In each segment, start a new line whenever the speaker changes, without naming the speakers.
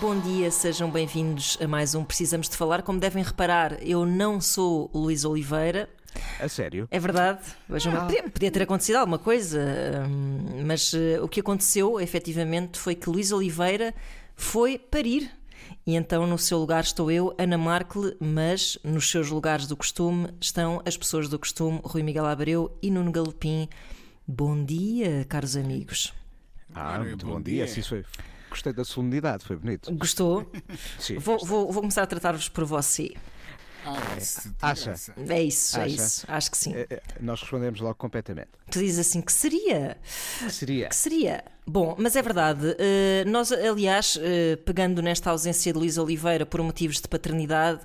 Bom dia, sejam bem-vindos a mais um Precisamos de Falar. Como devem reparar, eu não sou o Luís Oliveira.
A sério?
É verdade, vejam, podia, podia ter acontecido alguma coisa, hum, mas eh, o que aconteceu efetivamente foi que Luís Oliveira foi parir. E então no seu lugar estou eu, Ana Markle, mas nos seus lugares do costume estão as pessoas do costume, Rui Miguel Abreu e Nuno Galopim. Bom dia, caros amigos.
Ah, muito
bom
bom, dia.
dia.
Sim, foi. Gostei da solenidade, foi bonito.
Gostou?
Sim.
Vou, vou- vou começar a tratar-vos por você.
Ah, te
Acha?
É isso, é
Acha?
isso. Acho que sim.
É, é, nós respondemos logo completamente.
Tu dizes assim que seria.
Que seria?
Que seria? Bom, mas é verdade. eh, nós, aliás, eh, pegando nesta ausência de Luís Oliveira por motivos de paternidade,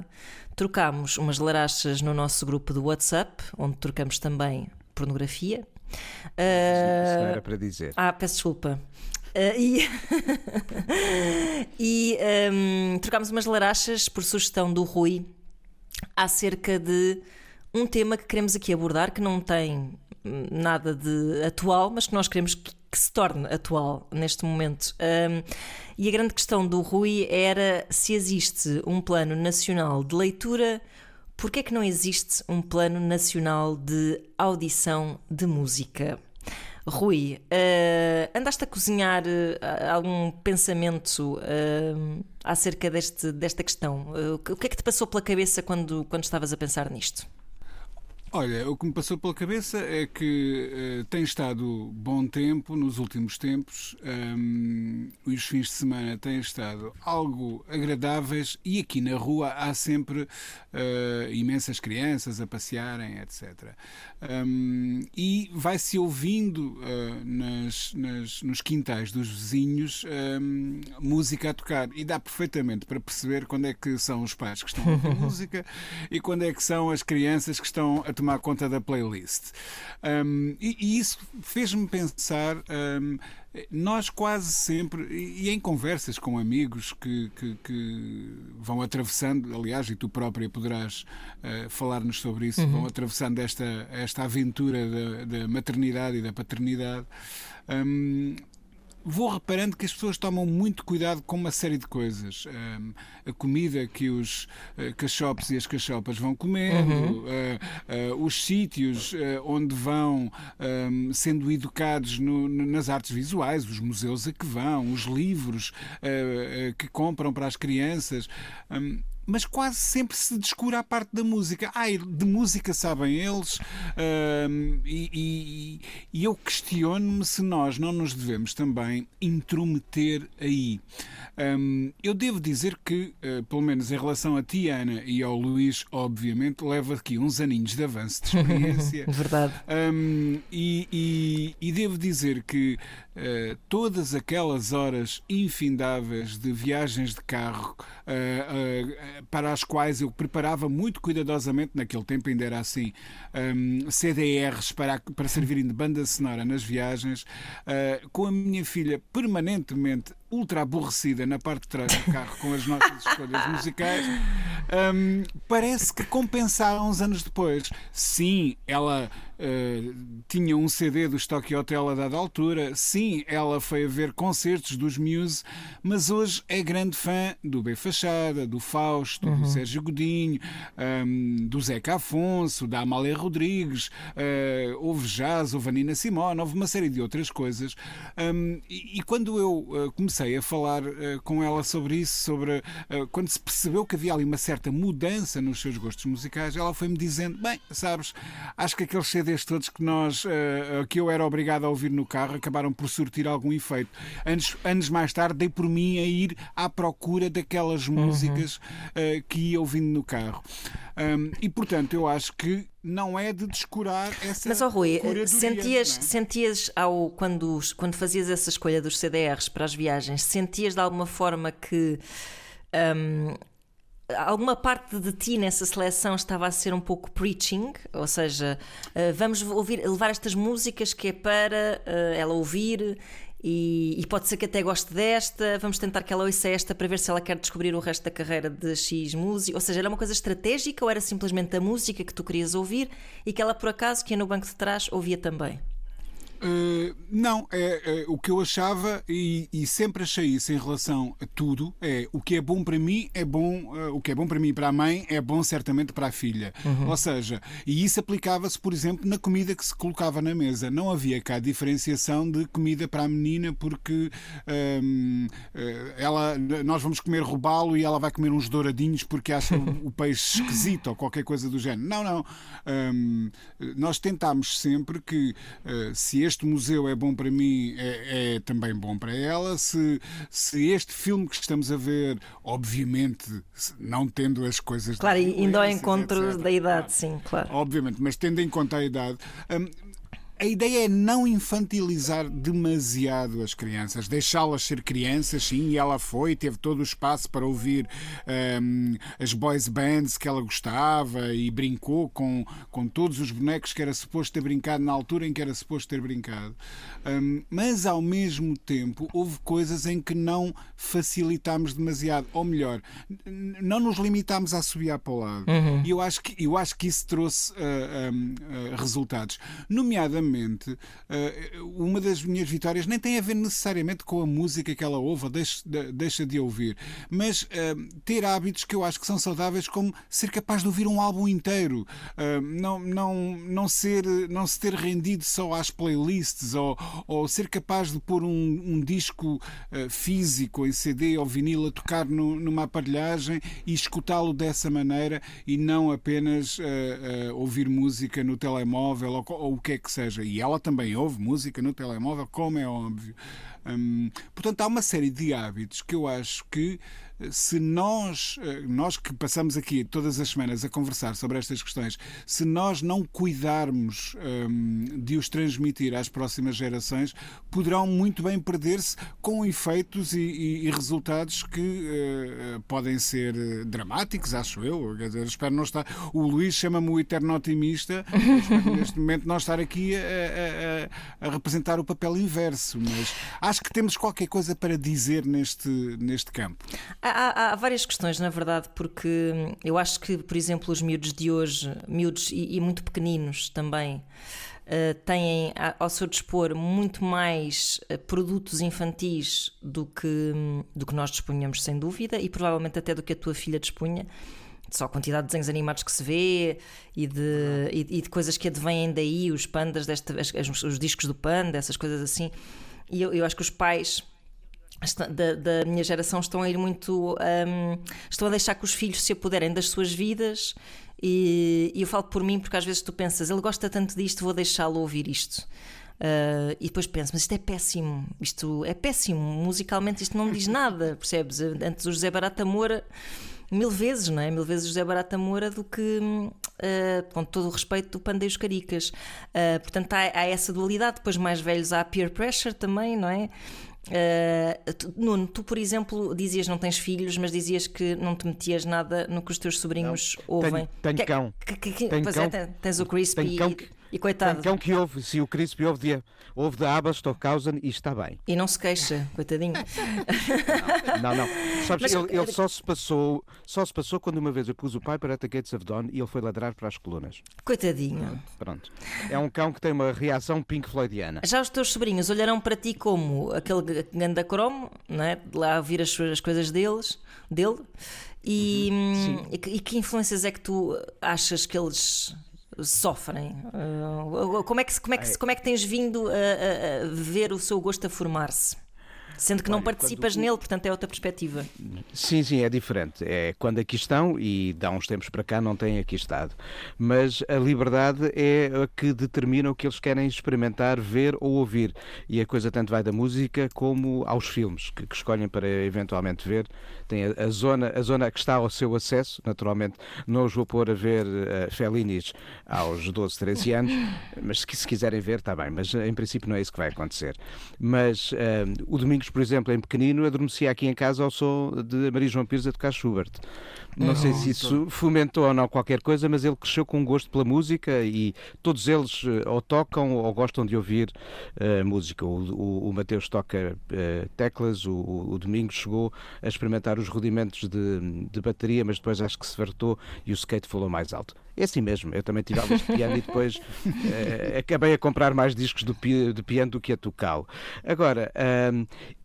trocámos umas larachas no nosso grupo do WhatsApp, onde trocamos também pornografia.
Isso
Eh,
não era para dizer.
ah, peço desculpa. Eh, e e ehm, trocámos umas larachas por sugestão do Rui acerca de um tema que queremos aqui abordar que não tem nada de atual, mas que nós queremos que, que se torne atual neste momento. Ahm, e a grande questão do Rui era se existe um plano nacional de leitura. Porquê é que não existe um plano nacional de audição de música? Rui, eh, andaste a cozinhar eh, algum pensamento eh, acerca deste, desta questão? O que o que é que te passou pela cabeça quando, quando estavas a pensar nisto?
Olha, o que me passou pela cabeça é que eh, tem estado bom tempo nos últimos tempos, hum, os fins de semana têm estado algo agradáveis e aqui na rua há sempre eh, imensas crianças a passearem, etc. Hum, e vai-se ouvindo eh, nas, nas- nos quintais dos vizinhos hum, música a tocar e dá perfeitamente para perceber quando é que são os pais que estão a ouvir música e quando é que são as crianças que estão a tomar conta da playlist. Um, e, e isso fez-me pensar. um, nós quase sempre, e em conversas com amigos que, que- que vão atravessando, aliás, e tu própria poderás eh, falar-nos sobre isso, vão atravessando esta, esta aventura da, da maternidade e da paternidade. um, vou reparando que as pessoas tomam muito cuidado com uma série de coisas. Um, a comida que os uh, cachopos e as cachopas vão comendo, uh, uh, os sítios onde vão um, sendo educados no- no- nas artes visuais, os museus a que vão, os livros que compram para as crianças. Um, mas quase sempre se descura a parte da música. Ai, de música sabem eles, e, e- e eu questiono-me se nós não nos devemos também intrometer aí. Hum, eu devo dizer que, eh, pelo menos em relação a ti, Ana, e ao Luís, obviamente, leva aqui uns aninhos de avanço de experiência.
Verdade.
E, e- e devo dizer que eh, todas aquelas horas infindáveis de viagens de carro eh, eh, para as quais eu preparava muito cuidadosamente, naquele tempo ainda era assim, hum, CDRs para, para servirem de banda sonora nas viagens, com a minha filha permanentemente ultra aborrecida na parte de trás do carro com as nossas escolhas musicais, hum, parece que compensaram uns anos depois. Sim, ela eh, tinha um CD do Stock Hotel a dada altura, sim, ela foi a ver concertos dos Muse, mas hoje é grande fã do B Fachada, do Fausto, do Sérgio Godinho, hum, do Zeca Afonso, da Amália Rodrigues, eh, houve jazz, houve a Nina Simone, houve uma série de outras coisas. Hum, e, e quando eu eh, comecei a falar eh, com ela sobre isso, sobre eh, quando se percebeu que havia ali uma certa mudança nos seus gostos musicais, ela foi-me dizendo: Bem, sabes, acho que aqueles CDs todos que nós eh, que eu era obrigado a ouvir no carro acabaram por surtir algum efeito. Anos, anos mais tarde dei por mim a ir à procura daquelas músicas eh, que ia ouvindo no carro. Um, e portanto eu acho que não é de descurar essa
Mas, ó Rui, sentias,
é?
sentias ao, quando, quando fazias essa escolha dos CDRs para as viagens, sentias de alguma forma que hum, alguma parte de ti nessa seleção estava a ser um pouco preaching? Ou seja, eh, vamos ouvir, levar estas músicas que é para eh, ela ouvir. E, e pode ser que até goste desta, vamos tentar que ela ouça esta para ver se ela quer descobrir o resto da carreira de X música. Ou seja, era uma coisa estratégica ou era simplesmente a música que tu querias ouvir e que ela por acaso, que ia no banco de trás, ouvia também?
Uh, não, é, é, o que eu achava e, e sempre achei isso em relação a tudo é o que é bom para mim é bom, uh, o que é bom para mim e para a mãe é bom certamente para a filha. Ou seja, e isso aplicava-se, por exemplo, na comida que se colocava na mesa. Não havia cá diferenciação de comida para a menina porque um, uh, ela, nós vamos comer robalo e ela vai comer uns douradinhos porque acha o, o peixe esquisito ou qualquer coisa do género. Não, não. Um, nós tentámos sempre que uh, se este museu é bom para mim, é, é, também bom para ela. Se, se este filme que estamos a ver, obviamente, não tendo as coisas.
Claro, indo ao encontro
etc.,
da idade,
claro,
sim, claro.
Obviamente, mas tendo em conta a idade. hum, a ideia é não infantilizar demasiado as crianças, deixá-las ser crianças, sim, e ela foi, teve todo o espaço para ouvir hum, as boys bands que ela gostava e brincou com, com todos os bonecos que era suposto ter brincado na altura em que era suposto ter brincado. Hum, mas ao mesmo tempo houve coisas em que não facilitámos demasiado, ou melhor, não nos limitámos a subir para o lado. E eu acho que, eu acho que isso trouxe ah, hum, ah, resultados. Nomeadamente, ah, uma das minhas vitórias nem tem a ver necessariamente com a música que ela ouve ou deixa, de- deixa de ouvir, mas ah, ter hábitos que eu acho que são saudáveis, como ser capaz de ouvir um álbum inteiro, ah, não, não, não, ser, não se ter rendido só às playlists ou, ou ser capaz de pôr um, um disco físico em CD ou vinil a tocar no- numa aparelhagem e escutá-lo dessa maneira e não apenas ouvir música no telemóvel ou, ou o que é que seja. E ela também ouve música no telemóvel, como é óbvio. Hum, portanto, há uma série de hábitos que eu acho que se nós, eh, nós que passamos aqui todas as semanas a conversar sobre estas questões, se nós não cuidarmos hum, de os transmitir às próximas gerações, poderão muito bem perder-se com efeitos e, e- e resultados que eh, podem ser dramáticos, acho eu. Dizer, espero não estar. O Luís chama-me o eterno otimista. Espero neste momento não estar aqui a- a- a representar o papel inverso, mas acho que temos qualquer coisa para dizer neste, neste campo.
Há, há- várias questões, na verdade, porque eu acho que, por exemplo, os miúdos de hoje, miúdos e, e muito pequeninos também, eh, têm ao seu dispor muito mais eh, produtos infantis do que, do que nós dispunhamos, sem dúvida, e provavelmente até do que a tua filha dispunha. Só a quantidade de desenhos animados que se vê e de, e, de coisas que advêm daí, os pandas, desta, os discos do panda, essas coisas assim. E eu, eu acho que os pais da, da minha geração estão a ir muito. hum, estão a deixar que os filhos se apoderem das suas vidas. E, e eu falo por mim porque às vezes tu pensas, ele gosta tanto disto, vou deixá-lo ouvir isto. Ah, e depois penso, mas isto é péssimo, isto é péssimo, musicalmente isto não diz nada, percebes? Antes o José Barata Moura, mil vezes, não é? Mil vezes o José Barata Moura do que, ah, com todo o respeito, do Panda e os Caricas. Ah, portanto, há, há essa dualidade, depois mais velhos há peer pressure também, não é? Uh, tu- Nuno, tu, por exemplo, dizias não tens filhos, mas dizias que não te metias nada no que os teus sobrinhos ouvem.
tenho
Que-
cão.
que- que- que-
Tenho
pois
cão.
é, ten- tens o Crispy
Tenho cão que-
e coitado.
Tem cão que ouve, se o Crispy ouve de, ouve de Abbas, Stockhausen e está bem.
E não se queixa, coitadinho.
Não, não. Sabes,
Mas-
ele, ele só se passou só se passou quando uma vez eu pus o pai para the Gates of Dawn e ele foi ladrar para as colunas.
Coitadinho.
Pronto. É um cão que tem uma reação pink floydiana.
Já os teus sobrinhos olharão para ti como aquele ganda cromo, não é? De lá ouvir as, suas- as coisas deles, dele. E, hum, e e que influências é que tu achas que eles sofrem? Uh, como, é que, como, é que, como é que tens vindo a, a- a ver o seu gosto a formar-se? Sendo que não
Olha,
participas
quando-
nele, portanto é outra perspectiva.
Sim, sim, é diferente. É quando aqui estão e dá uns tempos para cá não têm aqui estado. Mas a liberdade é a que determina o que eles querem experimentar, ver ou ouvir. E a coisa tanto vai da música como aos filmes que, que escolhem para eventualmente ver. Tem a, a zona, a zona que está ao seu acesso, naturalmente não os vou pôr a ver uh, Fellinis aos 12, 13 anos, mas se, se quiserem ver, está bem. Mas em princípio não é isso que vai acontecer. Mas eh, o Por exemplo, em pequenino, adormecia aqui em casa ao som de Maria João Pires a tocar Schubert. Não sei se isso fomentou ou não qualquer coisa, mas ele cresceu com um gosto pela música e todos eles eh, ou tocam ou gostam de ouvir eh, música. O, o, o Mateus toca eh, teclas, o, o Domingos chegou a experimentar os rudimentos de, de bateria, mas depois acho que se fartou e o skate falou mais alto. É assim mesmo, eu também tive aulas de piano e depois eh, acabei a comprar mais discos do de piano do que a tocá-lo. Agora,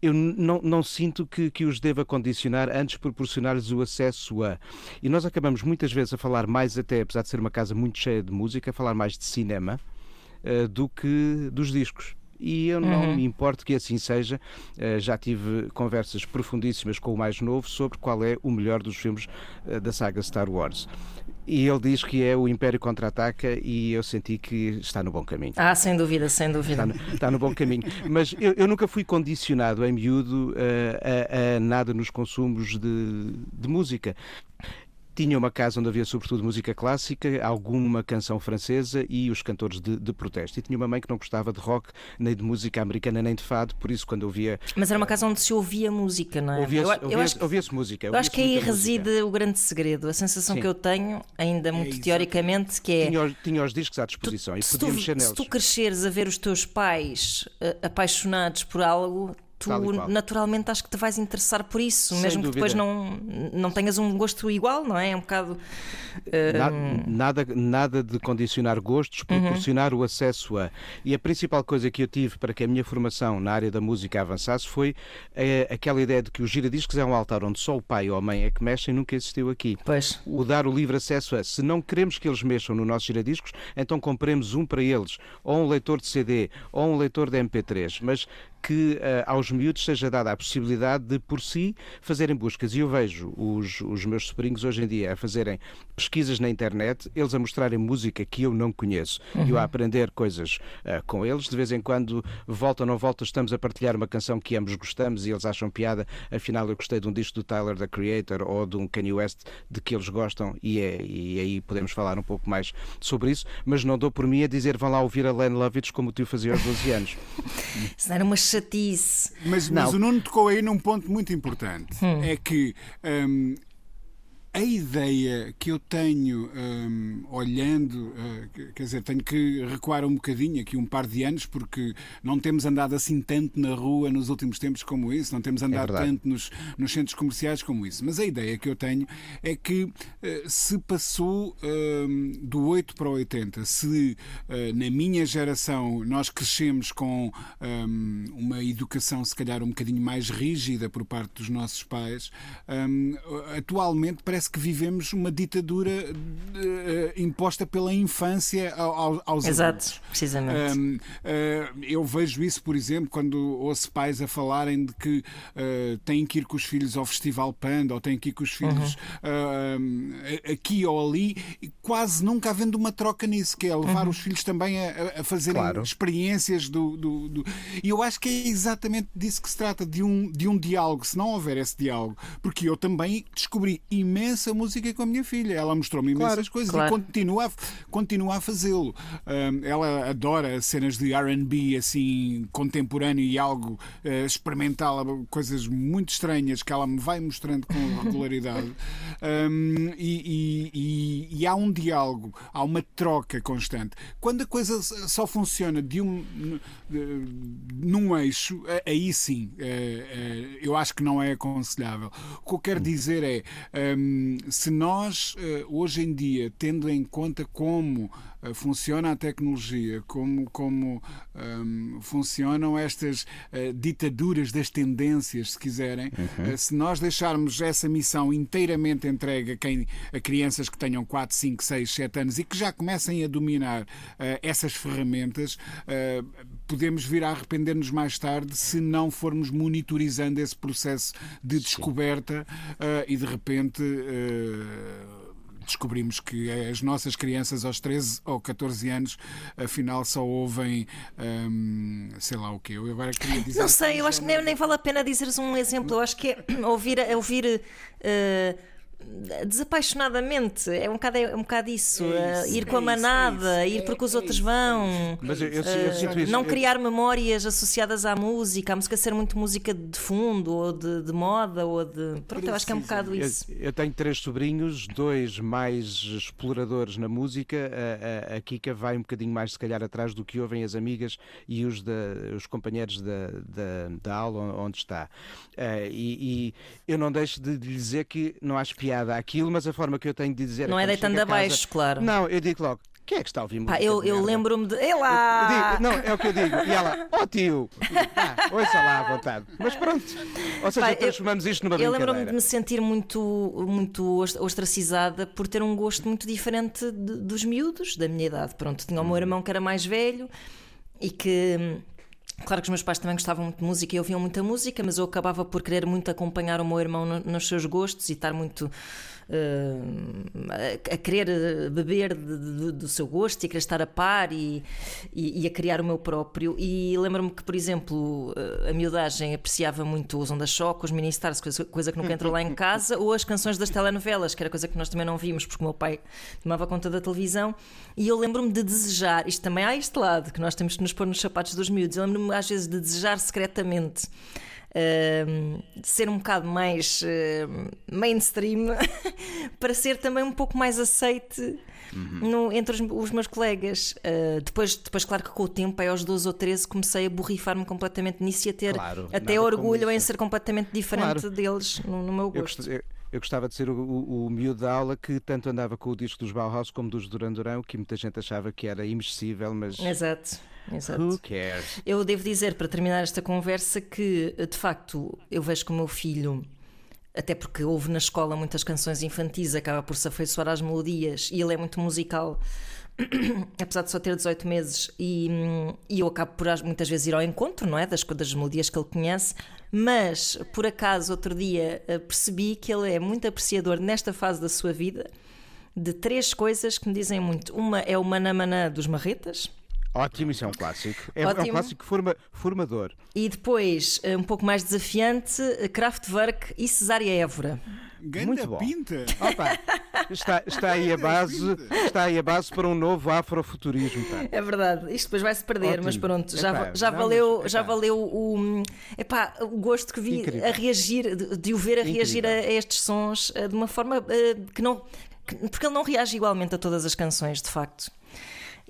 eu não, não sinto que, que os deva condicionar antes proporcionar-lhes o acesso a. E nós acabamos muitas vezes a falar mais, até apesar de ser uma casa muito cheia de música, a falar mais de cinema eh, do que dos discos. E eu não me importo que assim seja. Eh, já tive conversas profundíssimas com o mais novo sobre qual é o melhor dos filmes da saga Star Wars. E ele diz que é o Império Contra-Ataca e eu senti que está no bom caminho.
Ah, sem dúvida, sem dúvida.
Está no, está no bom caminho. Mas eu, eu nunca fui condicionado em miúdo eh, a, a nada nos consumos de, de música. Tinha uma casa onde havia sobretudo música clássica, alguma canção francesa e os cantores de, de protesto. E tinha uma mãe que não gostava de rock, nem de música americana, nem de fado, por isso quando ouvia.
Mas era uma casa onde se ouvia música, não é?
Ouvia-se ouvia
que-
ouvia música.
eu acho que aí
muita música.
reside o grande segredo. A sensação
Sim.
que eu tenho, ainda muito
exato.
teoricamente, que é.
Tinha, os- tinha os discos à disposição e
se tu,
podíamos ser
se
neles.
tu cresceres a ver os teus pais eh, apaixonados por algo, tu naturalmente acho que te vais interessar por isso,
Sem
mesmo que depois
dúvida.
não, não tenhas um gosto igual, não é? É um bocado.
Na- nada, nada de condicionar gostos, proporcionar o acesso a. E a principal coisa que eu tive para que a minha formação na área da música avançasse foi eh, aquela ideia de que o giradiscos é um altar onde só o pai ou a mãe é que mexem, nunca existiu aqui.
Pois.
O dar o livre acesso a, se não queremos que eles mexam no nosso giradiscos, então compremos um para eles, ou um leitor de CD, ou um leitor de MP3, mas que eh, aos miúdos seja dada a possibilidade de, por si, fazerem buscas. E eu vejo os, os meus sobrinhos hoje em dia a fazerem pesquisas na internet, eles a mostrarem música que eu não conheço, e eu a aprender coisas eh, com eles. De vez em quando, volta ou não volta, estamos a partilhar uma canção que ambos gostamos e eles acham piada. Afinal, eu gostei de um disco do Tyler, da Creator, ou de um Kanye West, de que eles gostam, e, é, e aí podemos falar um pouco mais sobre isso. Mas não dou por mim a dizer vão lá ouvir a Len Lovitz como o tio fazia aos 12 anos.
Isso era uma chatice.
Mas,
Não.
mas o Nuno tocou aí num ponto muito importante.
Hum.
É que hum, a ideia que eu tenho hum, olhando, uh, que- quer dizer, tenho que recuar um bocadinho aqui, um par de anos, porque não temos andado assim tanto na rua nos últimos tempos como isso, não temos andado
verdade.
tanto nos, nos centros comerciais como isso. Mas a ideia que eu tenho é que eh, se passou hum, do 8 para o 80, se eh, na minha geração nós crescemos com hum, uma educação se calhar um bocadinho mais rígida por parte dos nossos pais, hum, atualmente parece que vivemos uma ditadura eh, imposta pela infância ao- ao- aos
Exato,
adultos.
precisamente.
Hum, uh, eu vejo isso, por exemplo, quando ouço pais a falarem de que uh, têm que ir com os filhos ao Festival Panda ou têm que ir com os filhos uh, um, aqui ou ali, quase nunca havendo uma troca nisso, que é levar os filhos também a, a- fazerem
Claro.
experiências do, do- do- E eu acho que é exatamente disso que se trata, de um, de um diálogo, se não houver esse diálogo, porque eu também descobri imensa música com a minha filha, ela mostrou-me imensas coisas
claro.
e continua a, continua a fazê-lo. Hum, ela adora cenas de RB assim contemporâneo e algo eh, experimental, coisas muito estranhas que ela me vai mostrando com regularidade. Hum, e, e- e- e há um diálogo, há uma troca constante. Quando a coisa só funciona de um, eh, num eixo, aí sim, eh, eh, eu acho que não é aconselhável. O que eu quero dizer é, hum, se nós eh, hoje em dia, tendo em conta como eh, funciona a tecnologia, como, como hum, funcionam estas eh, ditaduras das tendências, se quiserem, eh, se nós deixarmos essa missão inteiramente entregue a, quem, a crianças que tenham 4, 5, 6, 7 anos e que já comecem a dominar eh, essas ferramentas, podemos vir a arrepender-nos mais tarde se não formos monitorizando esse processo de descoberta uh, e de repente. Uh, descobrimos que as nossas crianças aos 13 ou 14 anos afinal só ouvem hum, sei lá o que eu agora queria dizer
não sei eu acho que nem, nem vale a pena dizeres um exemplo eu acho que é ouvir ouvir uh, desapaixonadamente. É um bocado, é um bocado isso. É isso ir com a é manada, isso, é ir porque os outros vão.
Mas eu, eu, eu sinto isso.
Não criar memórias associadas à música, a música ser muito música de fundo, ou de, de moda, ou de. Pronto, eu acho que é um bocado isso.
Eu, tenho três sobrinhos, dois mais exploradores na música. A, a, a, Kika vai um bocadinho mais, se calhar, atrás do que ouvem as amigas e os, da, os companheiros da, da, da aula onde está. Uh, e, e eu não deixo de lhe dizer que não acho piada piada àquilo, mas a forma que eu tenho de dizer
Não
é,
é deitando abaixo, claro.
Não, eu digo logo. Quem é que está a ouvir música?
Pá, eu, eu lembro-me de. Ei lá!
Digo, não, é o que eu digo. E ela, ó oh, tio! Ah, ouça lá à vontade. Mas pronto. Ou seja, Pá, transformamos isto numa
eu
brincadeira.
Eu lembro-me de me sentir muito, muito ostracizada por ter um gosto muito diferente de, dos miúdos da minha idade. Pronto, tinha o meu irmão que era mais velho e que. Claro que os meus pais também gostavam muito de música e ouviam muita música, mas eu acabava por querer muito acompanhar o meu irmão nos seus gostos e estar muito uh, a, querer beber de, de, do seu gosto e a querer estar a par e, e, e a criar o meu próprio. E lembro-me que, por exemplo, eh, a miudagem apreciava muito os Onda Choque, os Mini-Stars, coisa, coisa que nunca entrou lá em casa, ou as canções das telenovelas, que era coisa que nós também não vimos, porque o meu pai tomava conta da televisão. E eu lembro-me de desejar, isto também há este lado, que nós temos que nos pôr nos sapatos dos miúdos, eu lembro-me às vezes de desejar secretamente uh, ser um bocado mais uh, mainstream para ser também um pouco mais aceite. Uhum. No, entre os, os, meus colegas. Uh, depois, depois, claro que com o tempo, aí aos 12 ou 13, comecei a borrifar-me completamente nisso e a ter
claro,
até orgulho em ser completamente diferente claro. deles no, no, meu gosto.
Eu, eu gostava de ser o, o, o miúdo da aula que tanto andava com o disco dos Bauhaus como dos Duran Duran, que muita gente achava que era imexível, mas.
Exato. Exato.
Who cares?
Eu devo dizer, para terminar esta conversa, que de facto eu vejo que o meu filho até porque ouve na escola muitas canções infantis, acaba por se afeiçoar às melodias e ele é muito musical. apesar de só ter 18 meses, e, e, eu acabo por muitas vezes ir ao encontro, não é? Das, das melodias que ele conhece, mas por acaso outro dia eh, percebi que ele é muito apreciador nesta fase da sua vida de três coisas que me dizem muito. Uma é o Manamana dos Marretas.
Ótimo, isso é um clássico. É, é um clássico forma, formador.
E depois, eh, um pouco mais desafiante, eh, Kraftwerk e Cesária Évora.
Ganda
Muito bom.
pinta.
Opa, está, está, aí a base, está aí a base para um novo afrofuturismo. Pá.
É verdade, isto depois vai-se perder, Ótimo. mas pronto, já, epá, já, não, valeu, mas, já valeu o, epá, o gosto que vi Incrível. a reagir, de, de, o ver a reagir a, a, estes sons eh, de uma forma que não. Que, porque ele não reage igualmente a todas as canções, de facto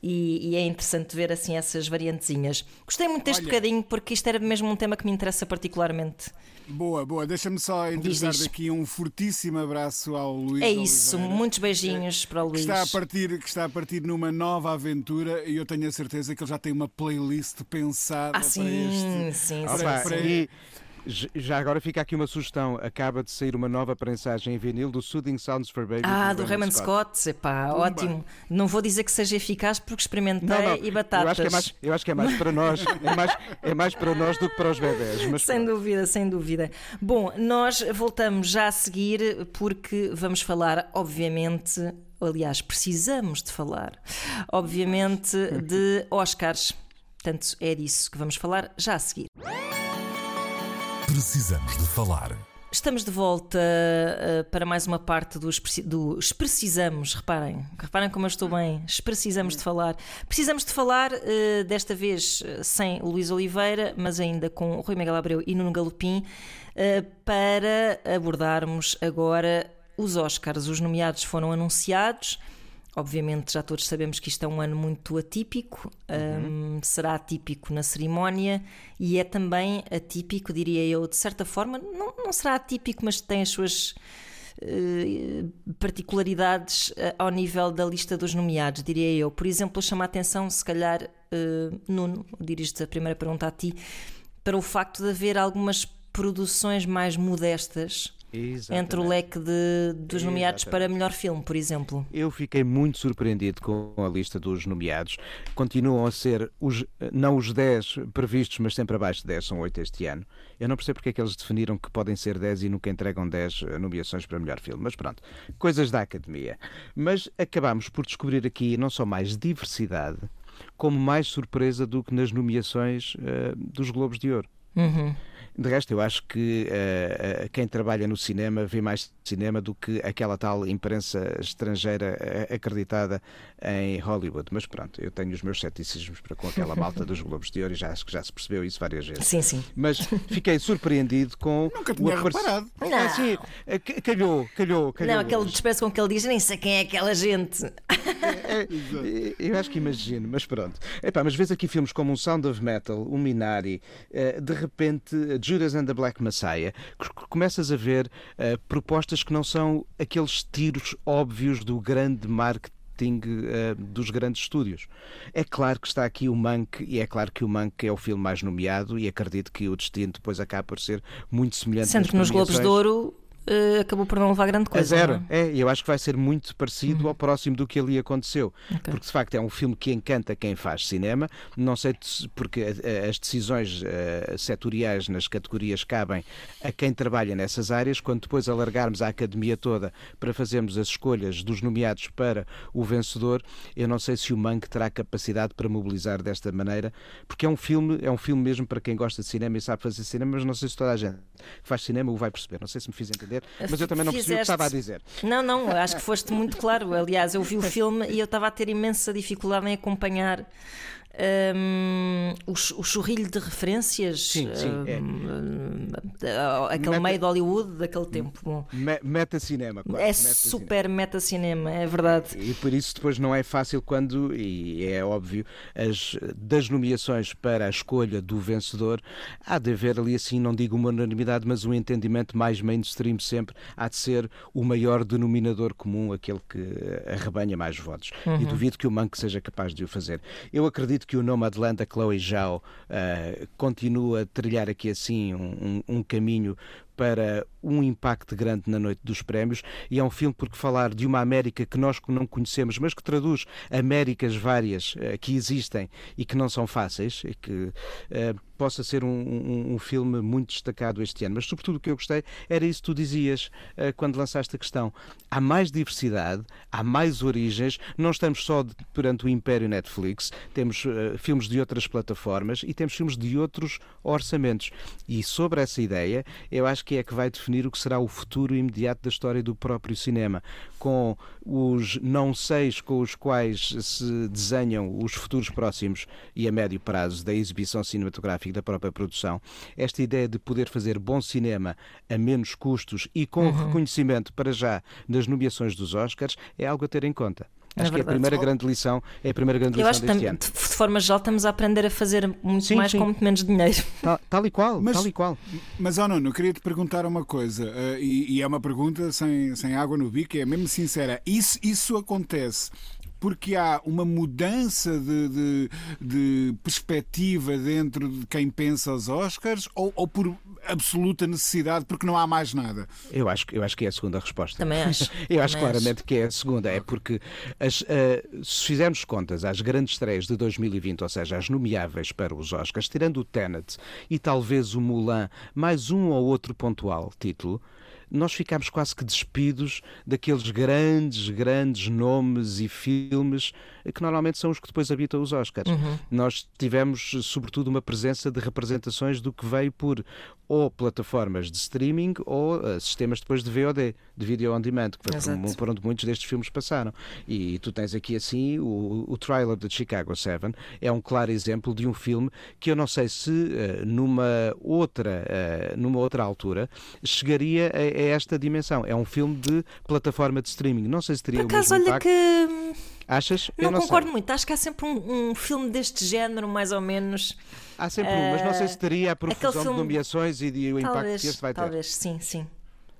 e, e, é interessante ver assim essas variantezinhas. Gostei muito deste Olha, bocadinho porque isto era mesmo um tema que me interessa particularmente.
Boa, boa. Deixa-me só entregar daqui um fortíssimo abraço ao Luís.
É isso, Oliveira, muitos beijinhos para o Luís.
Que está, a partir, que está a partir numa nova aventura e eu tenho a certeza que ele já tem uma playlist pensada
ah, sim,
para
este. Sim,
sim,
Opa,
sim. E já agora fica aqui uma sugestão. Acaba de sair uma nova prensagem em vinil do Soothing Sounds for Baby.
Ah, do Raymond Scott. Scott. Epá, ótimo. Não vou dizer que seja eficaz porque experimentei não, não. e batatas.
Eu acho, que é mais, eu acho que é mais para nós. É mais, é mais para nós do que para os bebés. Mas
sem dúvida, sem dúvida. Bom, nós voltamos já a seguir porque vamos falar, obviamente, aliás, precisamos de falar, obviamente, de Oscars. Portanto, é disso que vamos falar já a seguir.
Precisamos de falar.
Estamos de volta uh, para mais uma parte dos do Precisamos, reparem, reparem como eu estou bem, precisamos de falar. Precisamos de falar, uh, desta vez eh, sem Luís Oliveira, mas ainda com Rui Miguel Abreu e Nuno Galopim, uh, para abordarmos agora os Oscars. Os nomeados foram anunciados. Obviamente, já todos sabemos que isto é um ano muito atípico, uhum. um, será atípico na cerimónia e é também atípico, diria eu, de certa forma. Não, não será atípico, mas tem as suas uh, particularidades uh, ao nível da lista dos nomeados, diria eu. Por exemplo, chama a atenção, se calhar, uh, Nuno, dirijo-te a primeira pergunta a ti, para o facto de haver algumas produções mais modestas
Exatamente.
entre o leque de, dos nomeados para
Exatamente.
melhor filme, por exemplo.
Eu fiquei muito surpreendido com a lista dos nomeados. Continuam a ser os, não os 10 previstos, mas sempre abaixo de 10, são 8 este ano. Eu não percebo porque é que eles definiram que podem ser 10 e nunca entregam 10 nomeações para melhor filme. Mas pronto, coisas da academia. Mas acabamos por descobrir aqui não só mais diversidade, como mais surpresa do que nas nomeações eh, dos Globos de Ouro.
Uhum.
De resto, eu acho que eh, quem trabalha no cinema vê mais cinema do que aquela tal imprensa estrangeira eh, acreditada em Hollywood. Mas pronto, eu tenho os meus ceticismos para com aquela malta dos Globos de Ouro e já acho que já se percebeu isso várias vezes.
Sim, sim.
Mas fiquei surpreendido com
Nunca
o
tinha
aparec-
reparado.
Não.
Ah, sim, ca- calhou, calhou, calhou.
Não, aquele despeço com que ele diz, nem sei quem é aquela gente.
É, eu acho que imagino, mas pronto. Epá, mas vês aqui filmes como um Sound of Metal, um Minari, de repente Judas and the Black Messiah, começas a ver eh, propostas que não são aqueles tiros óbvios do grande marketing eh, dos grandes estúdios. É claro que está aqui o Mank e é claro que o Mank é o filme mais nomeado e acredito que o destino depois acaba por ser muito semelhante
Sendo que nos Globos de. Ouro eh, acabou por não levar grande
A
coisa.
zero.
não é?
É, e eu acho que vai ser muito parecido ao próximo do que ali aconteceu. Porque de facto é um filme que encanta quem faz cinema. Não sei se- porque eh, as decisões eh, setoriais nas categorias cabem a quem trabalha nessas áreas. Quando depois alargarmos a academia toda para fazermos as escolhas dos nomeados para o vencedor, eu não sei se o Mank terá capacidade para mobilizar desta maneira, porque é um filme, é um filme mesmo para quem gosta de cinema e sabe fazer cinema, mas não sei se toda a gente que faz cinema o vai perceber. Não sei se me fiz entender, mas eu também não percebi o que
Fizeste-
estava a dizer.
Não, não, acho que foste muito claro. Aliás, eu vi o filme e eu estava a ter imensa dificuldade em acompanhar hum, o, ch- o churrilho de referências.
Sim, sim, é.
hum, aquele
Meta-
meio de Hollywood daquele tempo. Bom,
Me- Meta-cinema, quase.
é
meta-cinema.
super meta-cinema, é verdade.
E por isso depois não é fácil quando, e é óbvio, as, das nomeações para a escolha do vencedor, há de haver ali assim, não digo uma unanimidade, mas um entendimento mais mainstream sempre, há de ser o maior denominador comum, aquele que eh, arrebanha mais votos. E duvido que o Mank seja capaz de o fazer. Eu acredito que o Nomadland da Chloe Zhao eh, continua a trilhar aqui assim um, um- um caminho para um impacto grande na noite dos prémios. E é um filme porque falar de uma América que nós não conhecemos, mas que traduz Américas várias eh, que existem e que não são fáceis e que eh, possa ser um, um- um filme muito destacado este ano. Mas sobretudo o que eu gostei era isso que tu dizias eh, quando lançaste a questão. Há mais diversidade, há mais origens, não estamos só de- perante o império Netflix, temos eh, filmes de outras plataformas e temos filmes de outros orçamentos. E sobre essa ideia, eu acho que é que vai definir o que será o futuro imediato da história do próprio cinema, com os não seis com os quais se desenham os futuros próximos e a médio prazo da exibição cinematográfica e da própria produção. Esta ideia de poder fazer bom cinema a menos custos e com reconhecimento para já nas nomeações dos Oscars é algo a ter em conta.
É
Acho que é a primeira grande lição, é a primeira grande
Eu
lição
acho que
deste ano.
de forma geral estamos a aprender a fazer muito
Sim,
mais
sim.
com muito menos dinheiro.
Tal, tal e qual,
Mas-
tal e qual.
Mas, oh, Nuno, eu queria te perguntar uma coisa, eh, e, e é uma pergunta sem, sem água no bico, é mesmo sincera. Isso, isso acontece porque há uma mudança de, de, de perspectiva dentro de quem pensa os Oscars ou, ou por absoluta necessidade, porque não há mais nada?
Eu acho, que- eu acho que é a segunda resposta.
Também acho.
Eu acho
Também
claramente que é a segunda. É porque as, eh, se fizermos contas às grandes estreias de 2020, ou seja, as nomeáveis para os Oscars, tirando o Tenet e talvez o Mulan, mais um ou outro pontual título, nós ficámos quase que despidos daqueles grandes, grandes nomes e filmes que normalmente são os que depois habitam os Oscars. Nós tivemos, sobretudo, uma presença de representações do que veio por ou plataformas de streaming ou eh, sistemas depois de VOD, de Video On Demand, que foi por, por onde muitos destes filmes passaram. E tu tens aqui assim o, o trailer de Chicago 7 é um claro exemplo de um filme que eu não sei se eh, numa outra eh, numa outra altura chegaria a, a esta dimensão. É um filme de plataforma de streaming. Não sei se teria
Por
o
acaso,
mesmo
olha
impacto.
que
Achas?
não,
não
concordo
sei.
muito. Acho que há sempre um, um filme deste género, mais ou menos.
Há sempre um, mas não sei se teria a profusão de
filme-
nomeações e de, o impacto
talvez,
que este vai ter.
talvez, sim, sim.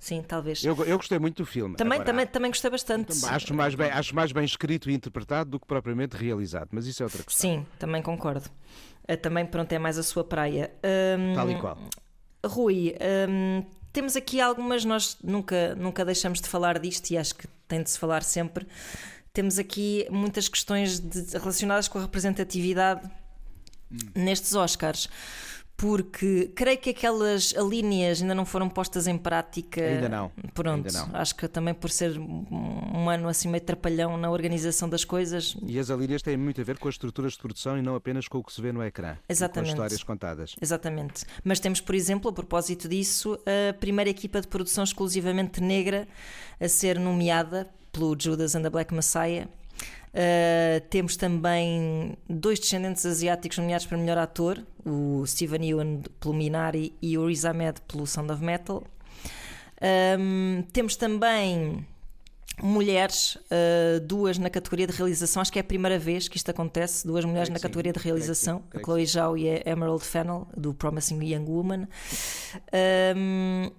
Sim, talvez.
Eu, eu gostei muito do filme.
também,
Agora,
também, também gostei bastante.
Acho mais, bem, acho mais bem escrito e interpretado do que propriamente realizado, mas isso é outra questão.
Sim, também concordo. Eh, Também, pronto, é mais a sua praia. Hum,
Tal e qual.
Rui, hum, temos aqui algumas, nós nunca, nunca deixamos de falar disto e acho que tem de se falar sempre. Temos aqui muitas questões de- relacionadas com a representatividade nestes Oscars. Porque creio que aquelas linhas ainda não foram postas em prática.
Ainda não,
Pronto,
ainda não.
acho que também por ser um ano assim meio trapalhão na organização das coisas,
E as alíneas têm muito a ver com as estruturas de produção e não apenas com o que se vê no ecrã.
Exatamente.
com as histórias contadas.
Exatamente. Mas temos, por exemplo, a propósito disso, a primeira equipa de produção exclusivamente negra a ser nomeada pelo Judas and the Black Messiah. Uh, temos também dois descendentes asiáticos nomeados para melhor ator, o Steven Yeun pelo Minari e o Riz Ahmed pelo Sound of Metal. Um, temos também mulheres, uh, duas na categoria de realização. Acho que é a primeira vez que isto acontece. Duas mulheres
Creio
na
sim,
categoria de
que
realização:
creio
a
que
Chloe Zhao e a Emerald Fennell, do Promising Young Woman. Um,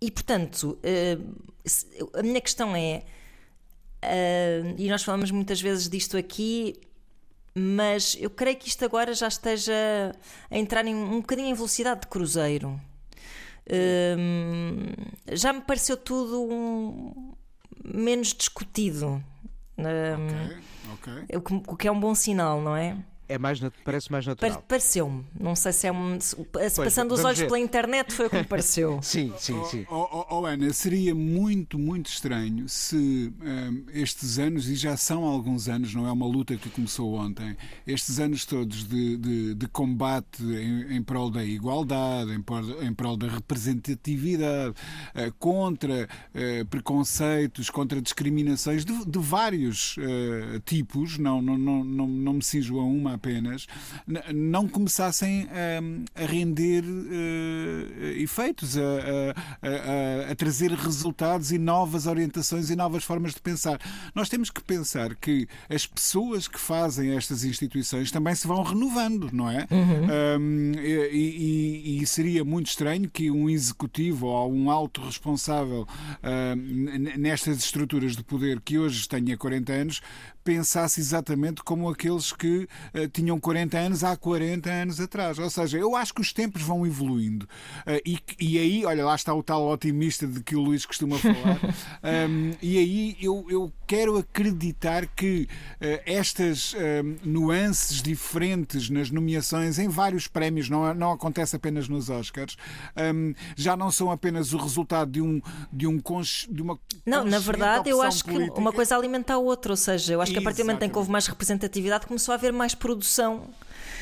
e portanto, uh, a minha questão é. Uh, e nós falamos muitas vezes disto aqui, mas eu creio que isto agora já esteja a entrar em, um bocadinho em velocidade de cruzeiro. Hum, já me pareceu tudo um- menos discutido. Hum,
Ok, ok.
o que- o que é um bom sinal, não é?
É mais, parece mais natural.
Pareceu-me. Não sei se é um. se- passando os
vamos
olhos
ver.
pela internet foi o que me pareceu.
Sim, sim, sim.
Oh, oh, oh, Ana, seria muito, muito estranho se hum, estes anos, e já são alguns anos, não é uma luta que começou ontem, estes anos todos de, de, de combate em, em prol da igualdade, em prol, em prol da representatividade, eh, contra eh, preconceitos, contra discriminações de, de vários eh, tipos, não, não, não, não, não me cinjo a uma apenas, não começassem hum, a render eh, efeitos, a, a- a- a trazer resultados e novas orientações e novas formas de pensar. Nós temos que pensar que as pessoas que fazem estas instituições também se vão renovando, não é? Hum, e, e- e seria muito estranho que um executivo ou um alto responsável hum, n- nestas estruturas de poder que hoje tenha 40 anos pensasse exatamente como aqueles que eh, tinham 40 anos há 40 anos atrás. Ou seja, eu acho que os tempos vão evoluindo. Eh, e, que- e aí, olha, lá está o tal otimista de que o Luís costuma falar. Um, e aí eu, eu quero acreditar que eh, estas um, nuances diferentes nas nomeações em vários prémios, não, não acontece apenas nos Oscars, um, já não são apenas o resultado de, um, de, um cons- de uma.
Não, na verdade, eu acho que
política.
uma coisa alimenta a outra. Ou seja, eu acho que a partir do momento em que houve mais representatividade, começou a haver mais produção.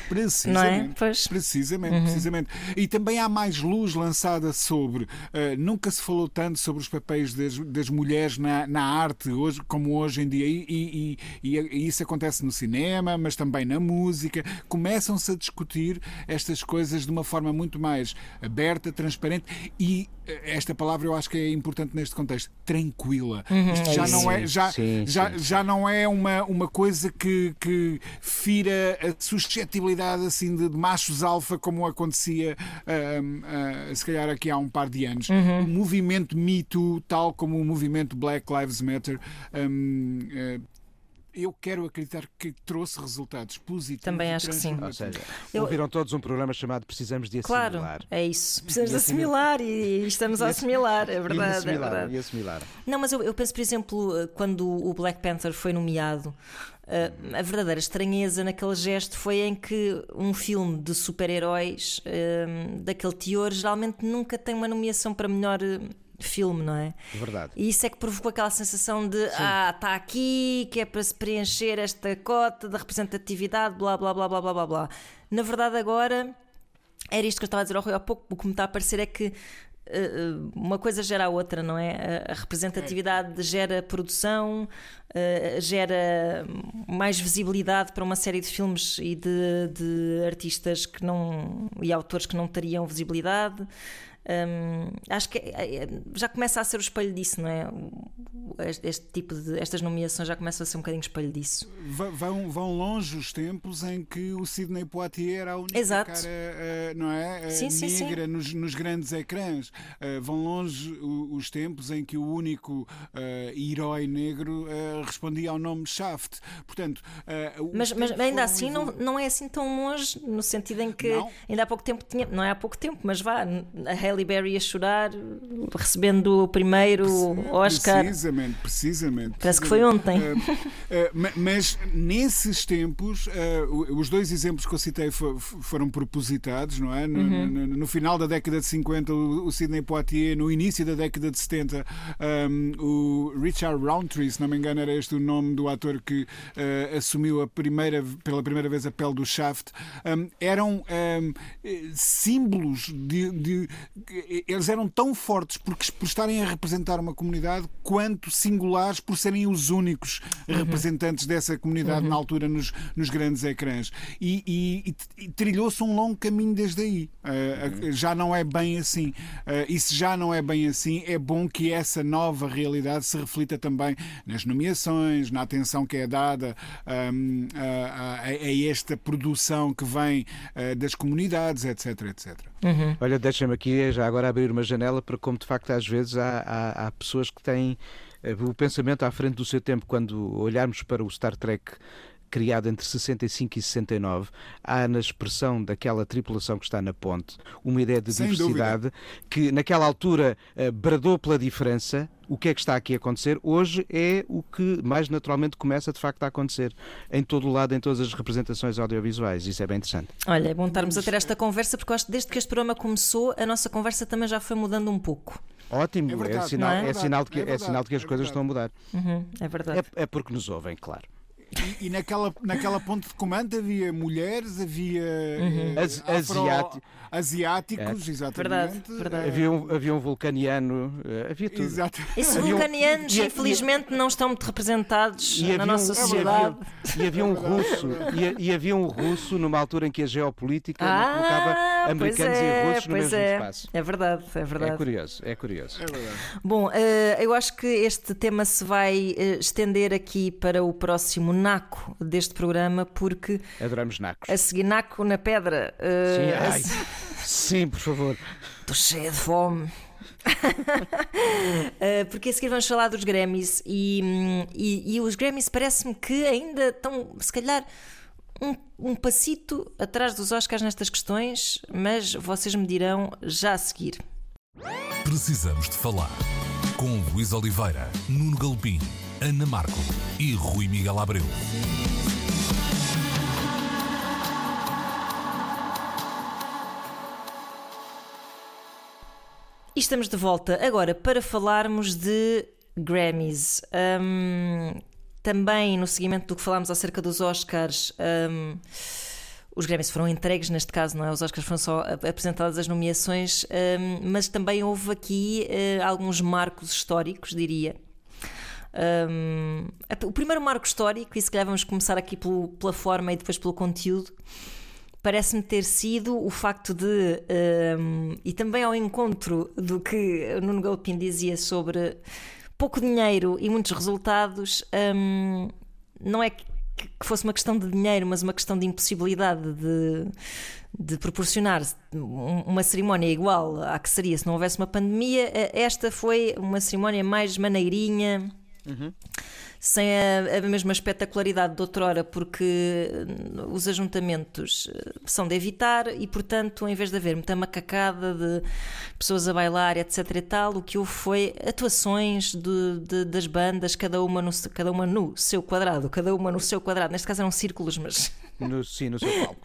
Precisamente.
Não é? Pois. Uhum.
Precisamente, precisamente. E também há mais luz lançada sobre. eh, nunca se falou tanto sobre os papéis das, das mulheres na, na arte, hoje, como hoje em dia. E, e- e- e isso acontece no cinema, mas também na música. Começam-se a discutir estas coisas de uma forma muito mais aberta, transparente e. eh, Esta palavra eu acho que é importante neste contexto, tranquila. Isto
é
já
isso.
não é, já,
Sim,
já,
sim,
já não é uma, uma coisa que, que fira a suscetibilidade assim de, de machos alfa como acontecia ahm, ah, se calhar aqui há um par de anos.
Uhum.
O movimento Me Too, tal como o movimento Black Lives Matter, ahm, ah, eu quero acreditar que trouxe resultados positivos.
Também
e
acho que sim.
Ou seja,
Eu-
ouviram todos um programa chamado Precisamos de
Claro,
Assimilar.
é isso. Precisamos
E
de assimilar e estamos a
E
assimilar, é
E
verdade. É
assimilar,
verdade.
e assimilar.
Não, mas eu, eu penso, por exemplo, eh, quando o Black Panther foi nomeado, eh, a verdadeira estranheza naquele gesto foi em que um filme de super-heróis eh, daquele teor geralmente nunca tem uma nomeação para melhor filme, não é?
Verdade.
E isso é que provocou aquela sensação de ah, está aqui, que é para se preencher esta cota da representatividade, blá blá blá blá blá blá blá. Na verdade, agora era isto que eu estava a dizer ao Rui há pouco, o que me está a parecer é que eh, uma coisa gera a outra, não é? A- representatividade gera produção, eh, gera mais visibilidade para uma série de filmes e de, de artistas que não e autores que não teriam visibilidade. Hum, acho que é- é- já começa a ser o espelho disso, não é? Este, tipo de estas nomeações já começam a ser um bocadinho espelho disso.
Vão, vão longe os tempos em que o Sidney Poitier era a única
Exato.
cara eh, não é? Eh,
Sim, sim, sim.
negra Nos, nos grandes ecrãs. Eh, vão longe os tempos em que o único eh, herói negro eh, respondia ao nome Shaft. Portanto, eh,
Mas, mas ainda assim não, não é assim tão longe, no sentido em que
Não.
ainda há pouco tempo tinha, não é há pouco tempo, mas vá, a Halle Berry a chorar, recebendo o primeiro Oscar.
Precisamente, precisamente.
Parece que foi ontem.
Uh, uh, mas nesses tempos, uh, os dois exemplos que eu citei foram propositados, não é? No, uhum. no, no, final da década de 50, o, o Sidney Poitier, no início da década de 70, um, o Richard Roundtree, se não me engano, era este o nome do ator que assumiu a primeira, pela primeira vez a pele do Shaft, um, eram um, símbolos de, de, Eles eram tão fortes porque, por estarem a representar uma comunidade quanto singulares por serem os únicos uhum. representantes dessa comunidade uhum. na altura nos, nos grandes ecrãs. E, e, e trilhou-se um longo caminho desde aí. Uh, uhum. Já não é bem assim. Uh, e se já não é bem assim, é bom que essa nova realidade se reflita também nas nomeações, na atenção que é dada um, a, a, a, esta produção que vem uh, das comunidades, etc, etc.
Uhum. Olha, deixa-me aqui já agora abrir uma janela para como de facto às vezes há, há, há pessoas que têm eh, o pensamento à frente do seu tempo quando olharmos para o Star Trek criado entre 65 e 69, há na expressão daquela tripulação que está na ponte uma ideia de Sem diversidade dúvida. que naquela altura uh, bradou pela diferença. O que é que está aqui a acontecer? Hoje é o que mais naturalmente começa de facto a acontecer em todo o lado, em todas as representações audiovisuais. Isso é bem interessante.
Olha, é bom estarmos a ter esta conversa porque eu acho que desde que este programa começou, a nossa conversa também já foi mudando um pouco.
Ótimo, é, verdade, é, sinal, é? é, sinal de que, é, verdade, é sinal de que as coisas estão a mudar.
Uhum, é verdade.
É, é porque nos ouvem, claro.
E, e, naquela, naquela ponte de comando havia mulheres, havia uhum.
uh, Asiáti
asiáticos, é. exatamente.
Verdade, verdade.
Havia, um, havia um vulcaniano, uh, havia tudo.
Exato.
Esses vulcanianos, um, infelizmente, não estão muito representados na nossa um, sociedade.
E havia, e havia um russo, e, e, havia um russo numa altura em que a geopolítica ah, colocava americanos é, e russos no mesmo
é.
espaço.
É verdade, é verdade.
É curioso, é curioso.
É verdade.
Bom, uh, eu acho que este tema se vai uh, estender aqui para o próximo naco deste programa, porque.
Adoramos nacos.
A seguir, naco na pedra. Uh,
Sim, ai. Sim, por favor.
Estou cheia de fome. porque a seguir vamos falar dos Grammys e, e, e os Grammys parece-me que ainda estão, se calhar, um, um passito atrás dos Oscars nestas questões, mas vocês me dirão já a seguir.
Precisamos de falar com Luís Oliveira, Nuno Galpim, Ana Marco e Rui Miguel Abreu.
E estamos de volta agora para falarmos de Grammys. Um, também no seguimento do que falámos acerca dos Oscars. Um, os Grammys foram entregues neste caso, não é? Os Oscars foram só apresentadas as nomeações, um, mas também houve aqui uh, alguns marcos históricos, diria. Um, o primeiro marco histórico, e se calhar vamos começar aqui pelo, pela forma e depois pelo conteúdo, parece-me ter sido o facto de, um, e também ao encontro do que o Nuno Galpin dizia sobre pouco dinheiro e muitos resultados, um, não é que fosse uma questão de dinheiro, mas uma questão de impossibilidade de, de proporcionar uma cerimónia igual à que seria se não houvesse uma pandemia. Esta foi uma cerimónia mais maneirinha. Uhum sem a, a mesma espetacularidade de outrora, porque hum, os ajuntamentos eh, são de evitar e, portanto, em vez de haver muita macacada de pessoas a bailar, etc. e tal, o que houve foi atuações de, de, das bandas, cada uma, no, cada uma no seu quadrado, cada uma no seu quadrado. Neste caso eram círculos, mas.
No, sim, no seu palco.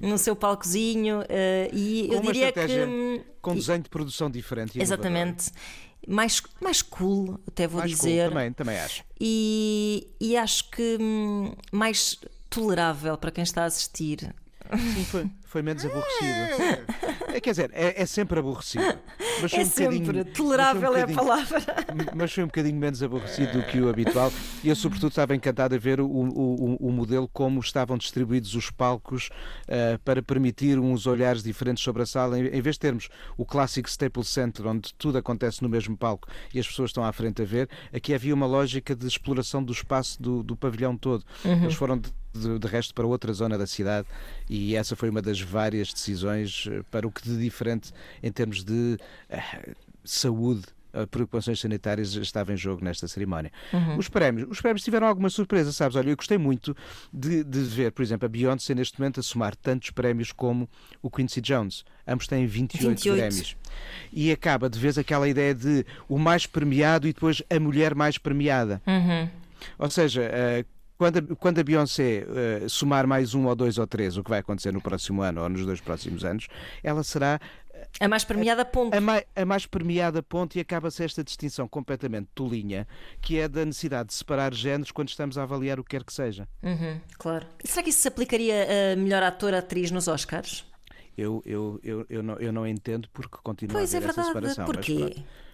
no seu palcozinho. Uh, e Com eu diria que. Hum,
com desenho de produção diferente.
Exatamente. Inovador mais, mais cool, até vou
mais
dizer.
Cool, também, também acho.
E, e acho que hum, mais tolerável para quem está a assistir.
Sim, foi, foi menos aborrecido. É, quer dizer, é, é sempre aborrecido.
Mas foi é um sempre, tolerável um é a palavra.
Mas foi um bocadinho menos aborrecido do que o habitual. E eu, sobretudo, estava encantado a ver o, o, o modelo, como estavam distribuídos os palcos uh, para permitir uns olhares diferentes sobre a sala. Em, em vez de termos o clássico Staples Center, onde tudo acontece no mesmo palco e as pessoas estão à frente a ver, aqui havia uma lógica de exploração do espaço do, do pavilhão todo. Uhum. Eles foram. De, de, de, resto para outra zona da cidade e essa foi uma das várias decisões eh, para o que de diferente em termos de uh, saúde uh, preocupações sanitárias estava em jogo nesta cerimónia.
Uhum.
Os prémios, os prémios tiveram alguma surpresa, sabes? Olha, eu gostei muito de, de ver, por exemplo, a Beyoncé neste momento a somar tantos prémios como o Quincy Jones. Ambos têm 28,
28.
prémios. E acaba de vez aquela ideia de o mais premiado e depois a mulher mais premiada.
Uhum.
Ou seja, uh, quando a, quando a Beyoncé uh, somar mais um ou dois ou três, o que vai acontecer no próximo ano ou nos dois próximos anos, ela será
A mais premiada, ponto.
a mais, a mais premiada ponto e acaba-se esta distinção completamente tolinha, que é da necessidade de separar géneros quando estamos a avaliar o que quer que seja.
Uhum, claro. E será que isso se aplicaria a melhor ator, atriz nos Oscars?
Eu, eu, eu, eu, não, eu não entendo porque continua
Pois
a
é
haver essa
verdade.
separação. mas
Porquê?
pronto, eh,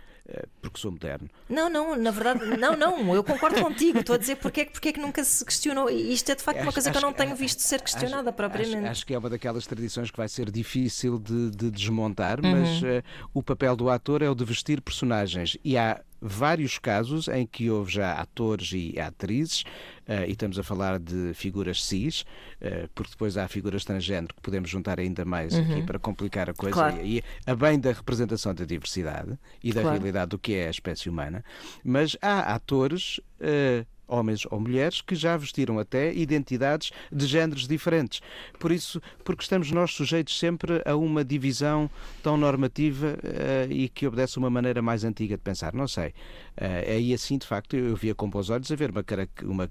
porque sou moderno.
Não, não, na verdade, não, não, eu concordo contigo. Estou a dizer porque é, que- porque é que nunca se questionou. E isto é de facto uma
Acho-
coisa que eu não
acho-
tenho visto ser questionada
Acho-
propriamente.
Acho, acho que é uma daquelas tradições que vai ser difícil de, de desmontar,
Uhum.
mas eh, o papel do ator é o de vestir personagens. E há vários casos em que houve já atores e atrizes, eh, e estamos a falar de figuras cis, eh, porque depois há figuras transgênero que podemos juntar ainda mais aqui para complicar a coisa,
Uhum. Claro.
e, e a bem da representação da diversidade e da
Claro.
realidade do que é a espécie humana. Mas há atores. eh, homens ou mulheres que já vestiram até identidades de géneros diferentes. Por isso, porque estamos nós sujeitos sempre a uma divisão tão normativa eh, e que obedece a uma maneira mais antiga de pensar. Não sei. Eh, aí assim, de facto, eu via com bons olhos a ver uma, uma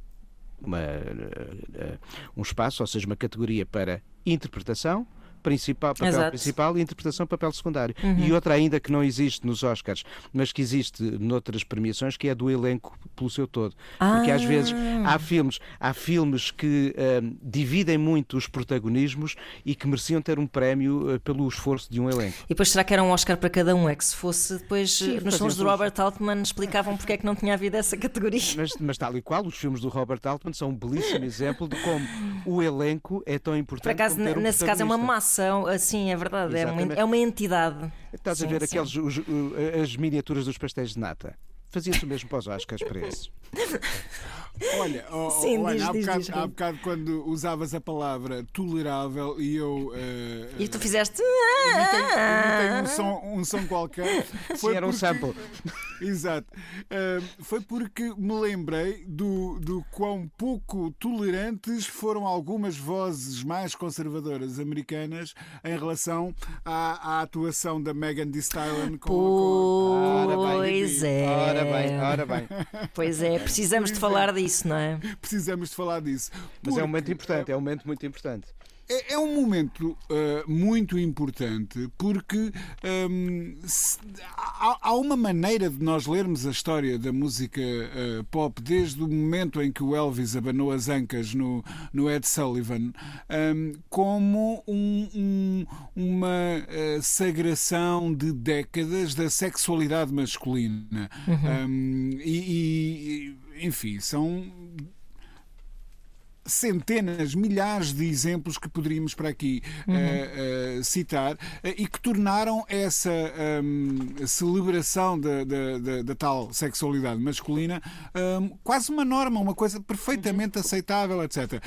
uma, eh, um espaço, ou seja, uma categoria para interpretação, principal, papel
Exato.
principal e interpretação papel secundário. E outra ainda que não existe nos Oscars, mas que existe noutras premiações, que é do elenco pelo seu todo. Porque às vezes há filmes, há filmes que ahm, dividem muito os protagonismos e que mereciam ter um prémio eh, pelo esforço de um elenco.
E depois será que era um Oscar para cada um? É que se fosse depois
Sim,
nos filmes
fazemos-
Robert Altman explicavam porque é que não tinha havido essa categoria.
Mas, mas tal e qual, os filmes do Robert Altman são um belíssimo exemplo de como o elenco é tão importante.
Por acaso, nesse caso, é uma
protagonista.
Assim, é verdade. É uma, é uma entidade.
Estás
Sim,
a ver
sim.
aqueles, os- as miniaturas dos pastéis de nata. Fazia-se o mesmo para os Oscars para esses.
Olha, oh, oh,
Sim,
Ana,
diz,
há,
diz,
bocado,
diz,
há bocado quando usavas a palavra tolerável e eu. eh,
E tu fizeste.
imitei, imitei um, som, um som qualquer.
Sim, era um
porque-
sample.
Exato. Ah, foi porque me lembrei do, do quão pouco tolerantes foram algumas vozes mais conservadoras americanas em relação à, à atuação da Megan Thee Stallion com, com-
Pois é.
Ora bem, ora bem.
Pois é, precisamos de falar disso, não é?
Precisamos de falar disso.
Mas é um
Porque,
momento importante, é um momento muito importante.
É, é um momento ah, muito importante porque hum, se- há, há uma maneira de nós lermos a história da música ah, pop desde o momento em que o Elvis abanou as ancas no, no Ed Sullivan hum, como um- um- uma ah, sagração de décadas da sexualidade masculina. Hum, e, e, enfim, são centenas, milhares de exemplos que poderíamos para aqui eh, eh, citar eh, e que tornaram essa hum, celebração da, da- da- da tal sexualidade masculina hum, quase uma norma, uma coisa perfeitamente aceitável, etc.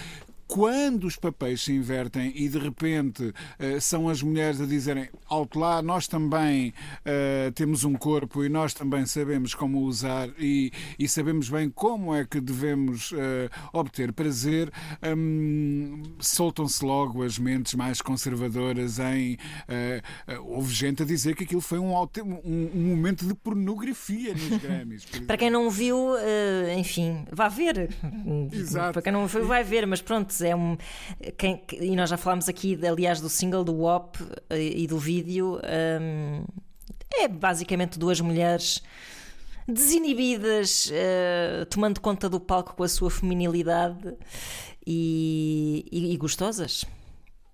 Quando os papéis se invertem e de repente eh, são as mulheres a dizerem alto lá, nós também eh, temos um corpo e nós também sabemos como usar e, e sabemos bem como é que devemos eh, obter prazer, hum, soltam-se logo as mentes mais conservadoras em. eh, houve gente a dizer que aquilo foi um, um- um momento de pornografia nos Grammys.
Para quem não viu, enfim, vá ver.
Exato.
Para quem não viu, vai ver, mas pronto, é um. Quem, e nós já falámos aqui, aliás, do single, do WOP eh, e do vídeo. hum, é basicamente duas mulheres desinibidas, eh, tomando conta do palco com a sua feminilidade e, e- e gostosas.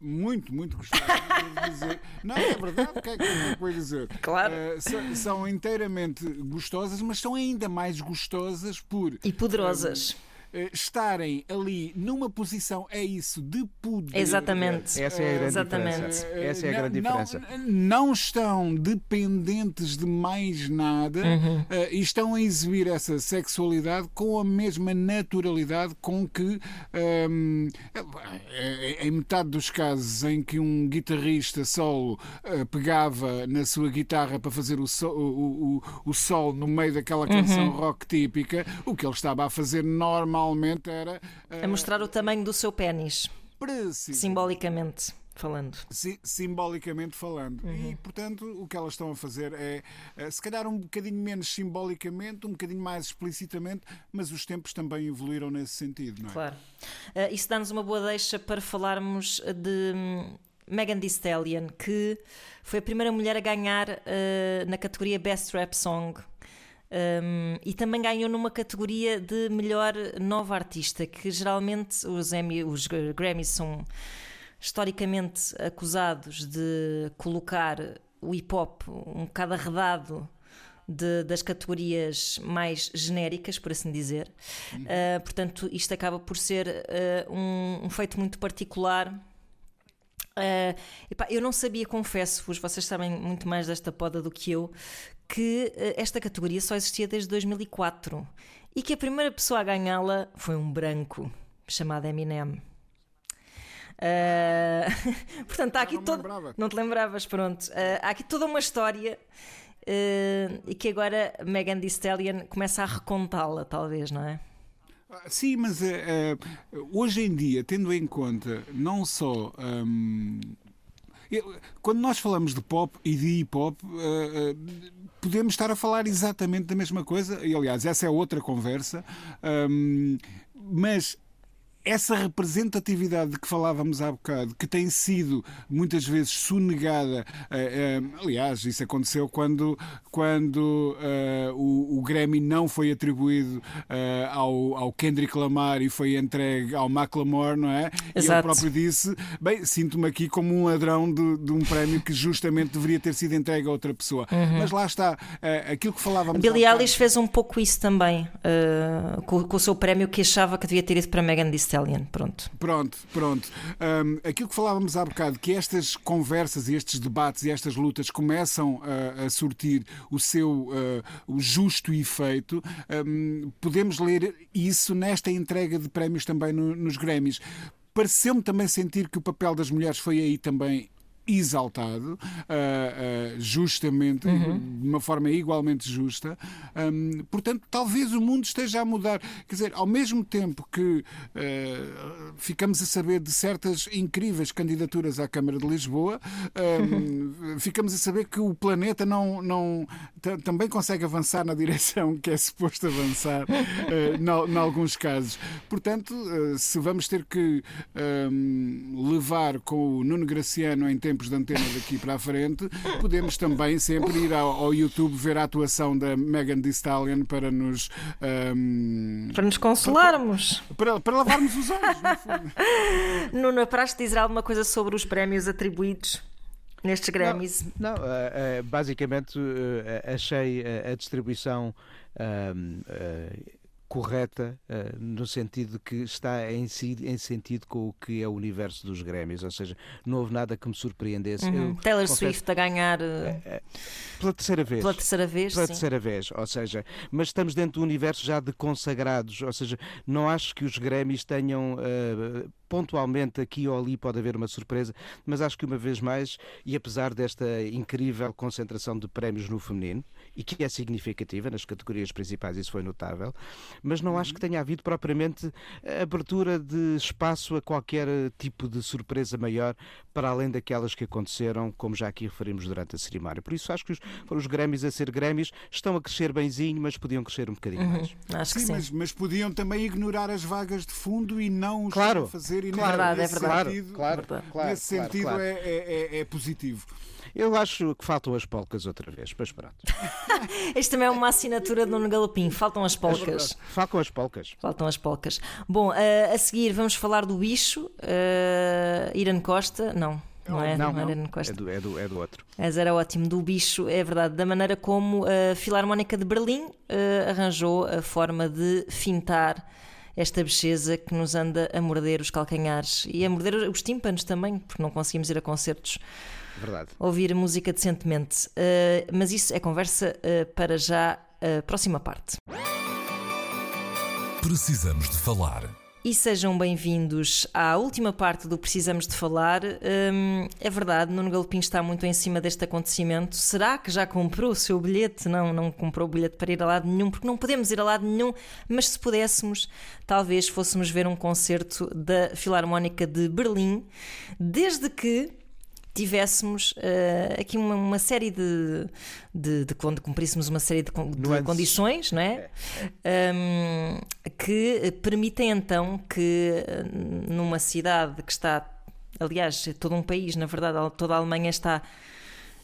Muito, muito gostado dizer. Não, é verdade, o que é que eu vou dizer?
Claro.
Eh, são, são inteiramente gostosas, mas são ainda mais gostosas por
E poderosas.
eh, estarem ali numa posição, é isso, de poder.
Exatamente.
Essa é a grande
Exatamente.
diferença. Essa é a
Não-
grande
não-
diferença.
Não, estão dependentes de mais nada
Uhum.
eh, e estão a exibir essa sexualidade com a mesma naturalidade com que, ehm, eh, em metade dos casos em que um guitarrista solo eh, pegava na sua guitarra para fazer o, so, o, o, o solo no meio daquela canção
Uhum.
rock típica, o que ele estava a fazer normalmente era. eh,
A mostrar o tamanho do seu pênis,
preciso-
simbolicamente falando.
Si- simbolicamente falando. E, portanto, o que elas estão a fazer é, eh, se calhar, um bocadinho menos simbolicamente, um bocadinho mais explicitamente, mas os tempos também evoluíram nesse sentido, não é?
Claro. Ah, isso dá-nos uma boa deixa para falarmos de hum, Megan Thee Stallion, que foi a primeira mulher a ganhar ah, na categoria Best Rap Song. Um, e também ganhou numa categoria de melhor nova artista, que geralmente os, Emmy, os Grammys são historicamente acusados de colocar o hip hop um bocado arredado de- das categorias mais genéricas, por assim dizer. Uh, portanto, isto acaba por ser uh, um, um feito muito particular. Uh, epá, eu não sabia, confesso-vos, vocês sabem muito mais desta poda do que eu, que uh, esta categoria só existia desde 2004 e que a primeira pessoa a ganhá-la foi um branco chamado Eminem. Uh, portanto, há aqui
não
todo. Não te lembravas, pronto. Uh, há aqui toda uma história uh, e que agora Megan Thee Stallion começa a recontá-la, talvez, não é?
Ah, Sim, mas eh, eh, hoje em dia, tendo em conta não só. eu- quando nós falamos de pop e de hip hop, eh, eh, podemos estar a falar exatamente da mesma coisa, e aliás, essa é outra conversa, hum, mas essa representatividade de que falávamos há bocado, que tem sido muitas vezes sonegada, eh, eh, aliás, isso aconteceu quando, quando eh, o, o Grammy não foi atribuído eh, ao, ao Kendrick Lamar e foi entregue ao Macklemore, não é? E ele
Exato.
próprio disse: Bem, sinto-me aqui como um ladrão de, de um prémio que justamente deveria ter sido entregue a outra pessoa. Mas lá está, eh, aquilo que falávamos.
Billie Eilish fez um pouco isso também, uh, com, com o seu prémio que achava que devia ter ido para Megan Thee Pronto.
Pronto, pronto. Hum, aquilo que falávamos há bocado, que estas conversas e estes debates e estas lutas começam a, a surtir o seu uh, o justo efeito, hum, podemos ler isso nesta entrega de prémios também no- nos Grammys. Pareceu-me também sentir que o papel das mulheres foi aí também exaltado, ah, ah, justamente, de uma forma igualmente justa. Hum, portanto, talvez o mundo esteja a mudar. Quer dizer, ao mesmo tempo que ah, ficamos a saber de certas incríveis candidaturas à Câmara de Lisboa, hum, ficamos a saber que o planeta não, não ta- também consegue avançar na direção que é suposto avançar, em alguns casos. Portanto, se vamos ter que hum, levar com o Nuno Graciano em tempos de antena daqui para a frente, podemos também sempre ir ao, ao YouTube ver a atuação da Megan Thee Stallion para nos hum,
Para nos consolarmos.
para, para lavarmos os olhos, no fundo.
Nuno, aparaste dizer alguma coisa sobre os prémios atribuídos nestes Grammys?
Não, eh, eh, basicamente eh, achei a distribuição correta eh, no sentido de que está em, si- em sentido com o que é o universo dos Grammys, ou seja, não houve nada que me surpreendesse.
Uhum.
Eu
Taylor
confesso-
Swift a ganhar uh,
pela terceira vez.
pela terceira vez,
Pela
sim.
terceira vez, ou seja, mas estamos dentro do universo já de consagrados, ou seja, não acho que os Grammys tenham eh, pontualmente aqui ou ali pode haver uma surpresa, mas acho que uma vez mais, e apesar desta incrível concentração de prémios no feminino, e que é significativa nas categorias principais, isso foi notável, mas não acho que tenha havido propriamente abertura de espaço a qualquer tipo de surpresa maior para além daquelas que aconteceram, como já aqui referimos durante a cerimónia. Por isso acho que os, foram os Grammys a ser Grammys, estão a crescer benzinho, mas podiam crescer um bocadinho mais.
Acho que
Sim,
sim.
mas, mas podiam também ignorar as vagas de fundo e não os
Claro.
fazer. E
Claro,
nesse
é verdade.
sentido-
Claro, claro,
nesse
claro,
sentido
claro.
É, é- é- é positivo.
Eu acho que faltam as polcas outra vez, mas pronto.
Isto também é uma assinatura de Nuno Galopim. Faltam as polcas.
Faltam as polcas.
Faltam as polcas. Bom, a, a seguir vamos falar do bicho. Uh, Irene Costa. Não. Não é,
Não,
não, é
não. É
Costa.
do, é, do, é do outro.
Mas era ótimo. Do bicho, é verdade. Da maneira como a Filarmónica de Berlim uh, arranjou a forma de fintar esta bexesa que nos anda a morder os calcanhares e a morder os tímpanos também, porque não conseguimos ir a concertos.
Verdade.
Ouvir música decentemente. Uh, mas isso é conversa uh, para já a próxima parte.
Precisamos de falar.
E sejam bem-vindos à última parte do Precisamos de Falar. Hum, é verdade, Nuno Galopim está muito em cima deste acontecimento. Será que já comprou o seu bilhete? Não, não comprou o bilhete para ir a lado nenhum, porque não podemos ir a lado nenhum, mas se pudéssemos, talvez fôssemos ver um concerto da Filarmónica de Berlim, desde que tivéssemos uh, aqui uma, uma, série de, de, de, quando cumpríssemos uma série de, de condições, não é? é. Um, que permitem então que eh, numa cidade que está, aliás, todo um país, na verdade, toda a Alemanha está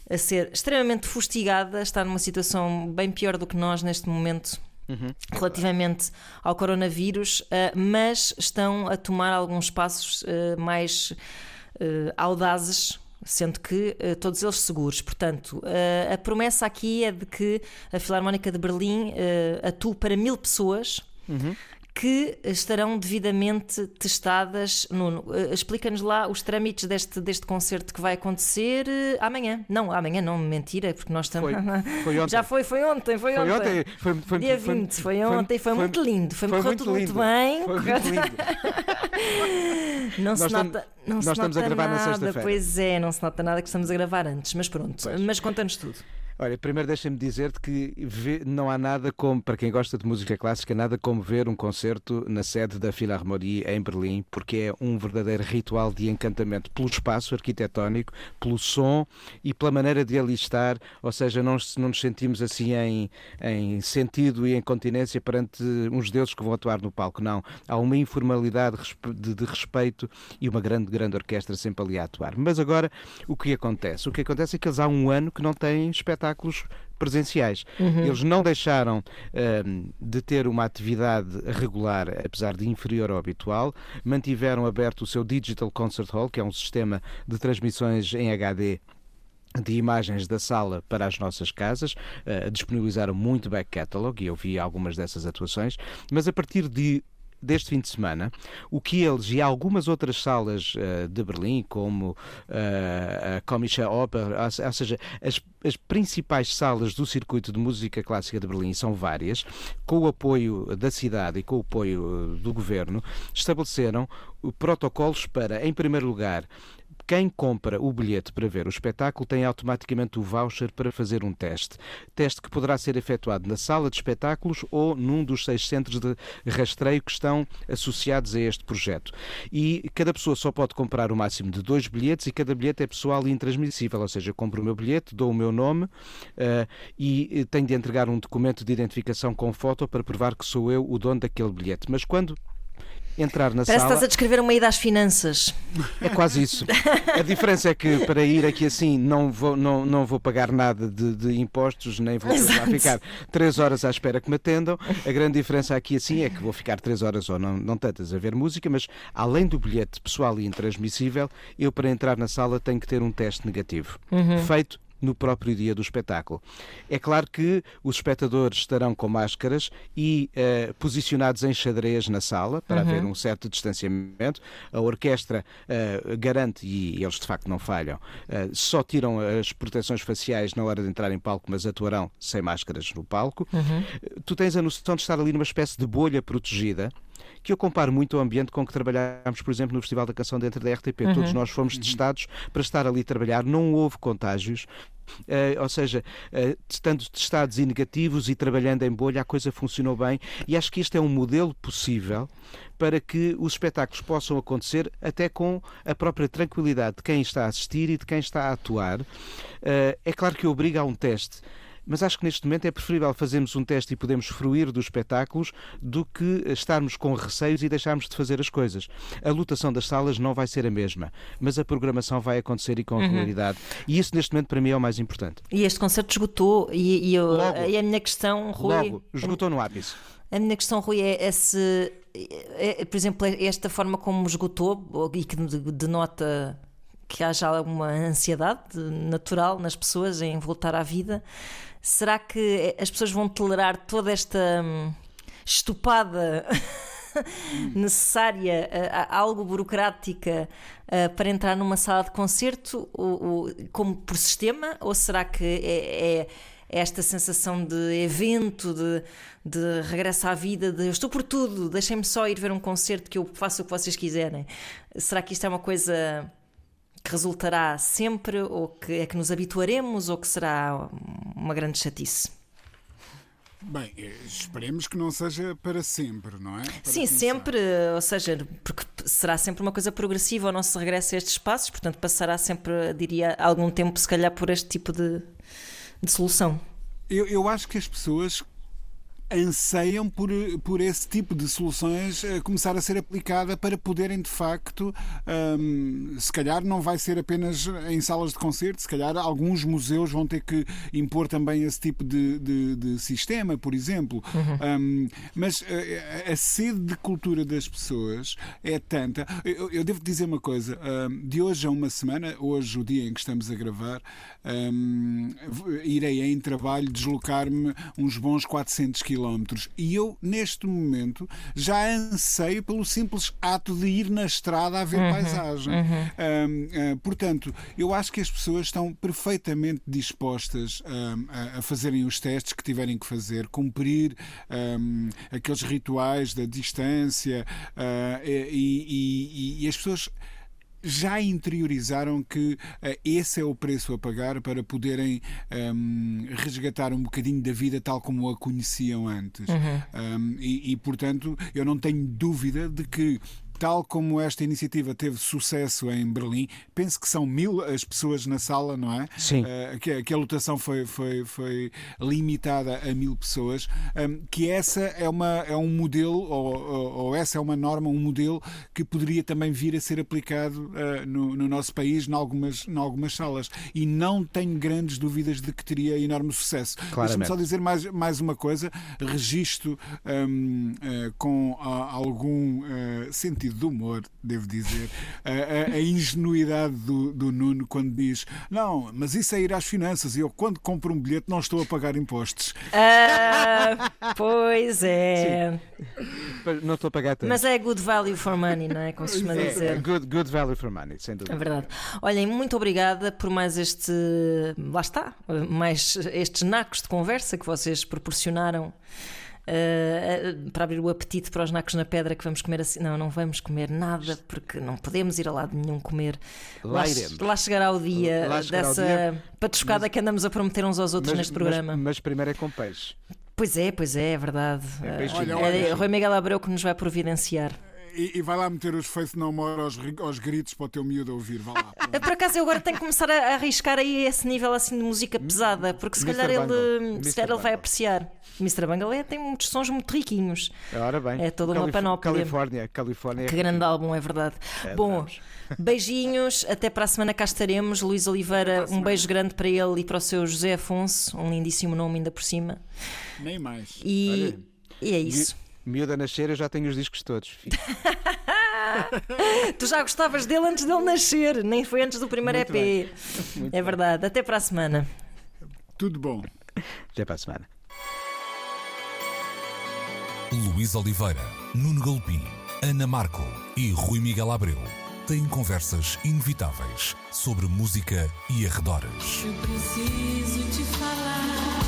a ser extremamente fustigada, está numa situação bem pior do que nós neste momento. Uhum. Relativamente ao coronavírus, uh, mas estão a tomar alguns passos uh, mais audazes sendo que uh, todos eles seguros. Portanto, uh, a promessa aqui é de que a Filarmónica de Berlim uh, atue para mil pessoas. Uhum. Que estarão devidamente testadas. Nuno, explica-nos lá os trâmites deste, deste concerto que vai acontecer amanhã. Não, amanhã não, mentira, porque nós estamos.
Foi, foi ontem.
Já foi, foi ontem, foi,
foi
ontem.
ontem. Foi, foi,
Dia 20, foi, ontem, foi, muito lindo, foi, foi muito, muito bem.
Foi muito lindo.
não se nota. Não
Nós
se
estamos
nota
a gravar
nada,
na sexta-feira.
Pois é, não se nota nada que estamos a gravar antes, mas pronto.
Pois.
Mas conta-nos tudo.
Olha, primeiro deixa-me dizer-te que não há nada como, para quem gosta de música clássica, nada como ver um concerto na sede da Philharmonie em Berlim, porque é um verdadeiro ritual de encantamento pelo espaço arquitetónico, pelo som e pela maneira de ali estar, ou seja, não, não nos sentimos assim em, em sentido e em continência perante uns deuses que vão atuar no palco, não. Há uma informalidade de, de respeito e uma grande, grande orquestra sempre ali a atuar. Mas agora, o que acontece? O que acontece é que eles há um ano que não têm espetáculo espetáculos presenciais. Uhum. Eles não deixaram uh, de ter uma atividade regular, apesar de inferior ao habitual, mantiveram aberto o seu Digital Concert Hall, que é um sistema de transmissões em HD de imagens da sala para as nossas casas, uh, disponibilizaram muito back catalog e eu vi algumas dessas atuações, mas a partir de deste fim de semana, o que eles e algumas outras salas uh, de Berlim, como uh, a Komische Oper, ou, ou seja, as, as, principais salas do circuito de música clássica de Berlim são várias, com o apoio da cidade e com o apoio do governo, estabeleceram protocolos para, em primeiro lugar, quem compra o bilhete para ver o espetáculo tem automaticamente o voucher para fazer um teste. Teste que poderá ser efetuado na sala de espetáculos ou num dos seis centros de rastreio que estão associados a este projeto. E cada pessoa só pode comprar o máximo de dois bilhetes e cada bilhete é pessoal e intransmissível, ou seja, compro o meu bilhete, dou o meu nome uh, e tenho de entregar um documento de identificação com foto para provar que sou eu o dono daquele bilhete. Mas quando entrar na
Parece
sala.
que estás a descrever uma ida às finanças.
É quase isso. A diferença é que para ir aqui assim não vou, não, não vou pagar nada de, de impostos, nem vou ficar três horas à espera que me atendam. A grande diferença aqui assim é que vou ficar três horas ou não, não tantas a ver música, mas além do bilhete pessoal e intransmissível, eu para entrar na sala tenho que ter um teste negativo. Uhum. Feito no próprio dia do espetáculo. É claro que os espectadores estarão com máscaras e uh, posicionados em xadrez na sala, para uhum. haver um certo distanciamento. A orquestra uh, garante, e eles de facto não falham, uh, só tiram as proteções faciais na hora de entrar em palco, mas atuarão sem máscaras no palco. Uhum. Tu tens a noção de estar ali numa espécie de bolha protegida que eu comparo muito ao ambiente com que trabalhámos, por exemplo, no Festival da Canção dentro da RTP. Uhum. Todos nós fomos testados para estar ali a trabalhar, não houve contágios. Uh, ou seja, uh, estando testados e negativos e trabalhando em bolha, a coisa funcionou bem e acho que este é um modelo possível para que os espetáculos possam acontecer até com a própria tranquilidade de quem está a assistir e de quem está a atuar. Uh, é claro que obriga a um teste mas acho que neste momento é preferível fazermos um teste e podermos fruir dos espetáculos do que estarmos com receios e deixarmos de fazer as coisas. A lotação das salas não vai ser a mesma, mas a programação vai acontecer e com uhum. regularidade. E isso neste momento para mim é o mais importante.
E este concerto esgotou e, e, eu, logo, e a minha questão, Rui...
Logo, esgotou no ápice.
A minha questão, Rui, é, é se, é, por exemplo, é esta forma como esgotou e que denota que haja alguma ansiedade natural nas pessoas em voltar à vida. Será que as pessoas vão tolerar toda esta hum, estupada necessária, uh, algo burocrática uh, para entrar numa sala de concerto, como por sistema, ou será que é, é esta sensação de evento, de, de regresso à vida, de eu estou por tudo, deixem-me só ir ver um concerto que eu faço o que vocês quiserem. Será que isto é uma coisa que resultará sempre, ou que é que nos habituaremos, ou que será uma grande chatice?
Bem, eh, esperemos que não seja para sempre, não é? Para
Sim, começar. sempre, ou seja, porque será sempre uma coisa progressiva ou não se regressa a estes espaços, portanto passará sempre, diria, algum tempo, se calhar, por este tipo de, de solução.
Eu, eu acho que as pessoas anseiam por, por esse tipo de soluções uh, começar a ser aplicada para poderem de facto, um, se calhar não vai ser apenas em salas de concerto, se calhar alguns museus vão ter que impor também esse tipo de, de, de sistema, por exemplo. Uhum. Um, mas uh, a sede de cultura das pessoas é tanta. Eu, eu devo dizer uma coisa: um, de hoje a uma semana, hoje, o dia em que estamos a gravar, irei em trabalho deslocar-me uns bons 400 km quilómetros. E eu, neste momento, já anseio pelo simples ato de ir na estrada a ver uhum, paisagem. Uhum. uh, portanto, eu acho que as pessoas estão perfeitamente dispostas a, a, fazerem os testes que tiverem que fazer, cumprir um, aqueles rituais da distância uh, e, e, e as pessoas já interiorizaram que uh, esse é o preço a pagar para poderem um, ehm, resgatar um bocadinho da vida tal como a conheciam antes. Uhum. Um, ehm, e, e, portanto, eu não tenho dúvida de que tal como esta iniciativa teve sucesso em Berlim, penso que são mil as pessoas na sala, não é?
Sim. Uh,
que, que, a lotação foi, foi, foi limitada a mil pessoas, um, que essa é, uma, é um modelo, ou, ou, ou, essa é uma norma, um modelo que poderia também vir a ser aplicado uh, no, no, nosso país, em algumas, em algumas salas. E não tenho grandes dúvidas de que teria enorme sucesso. Deixa-me só dizer mais, mais uma coisa, registro um, uh, com algum sentido sentido de humor, devo dizer, a, a, a ingenuidade do, do, Nuno quando diz: Não, mas isso é ir às finanças e eu, quando compro um bilhete, não estou a pagar impostos.
Ah, pois é.
Sim. Não estou a pagar tanto.
Mas é good value for money, não é? Como se costuma é, dizer.
É good, good value for money, sem dúvida.
É verdade. Olhem, muito obrigada por mais este. Lá está, mais estes nacos de conversa que vocês proporcionaram. Uh, para abrir o apetite para os nacos na pedra que vamos comer assim. Não, não vamos comer nada porque não podemos ir a lado nenhum comer. Lá, lá chegará o dia chegará dessa dia, patuscada mas, que andamos a prometer uns aos outros
mas,
neste programa.
Mas, mas, primeiro é com peixe.
Pois é, pois é, é verdade. É, olha, olha, é Rui Miguel Abreu que nos vai providenciar.
E, e, vai lá meter os Faith No More aos, aos gritos para o teu miúdo ouvir. Vá lá.
Por acaso eu agora tenho que começar a arriscar aí esse nível assim de música pesada, porque se calhar, ele, se calhar ele vai apreciar. Mr. Bangalé tem muitos sons muito riquinhos.
Ora bem.
É toda uma Calif panóplia.
Califórnia, Califórnia.
Que grande álbum, é verdade. É, Bom, beijinhos, até para a semana cá estaremos. Luís Oliveira, um beijo grande para ele e para o seu José Afonso, um lindíssimo nome ainda por cima.
Nem mais.
E, e é isso.
Miúda nascer, eu já tenho os discos todos.
tu já gostavas dele antes dele nascer, nem foi antes do primeiro Muito EP. é verdade. Até para a semana.
Tudo bom.
Até para a semana.
Luís Oliveira, Nuno Galpim, Ana Marco e Rui Miguel Abreu têm conversas inevitáveis sobre música e arredores.
Eu preciso te falar.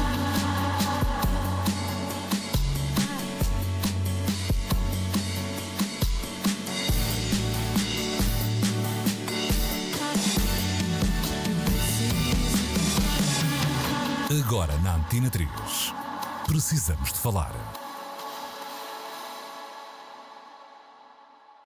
Agora na Antena 3. Precisamos de falar.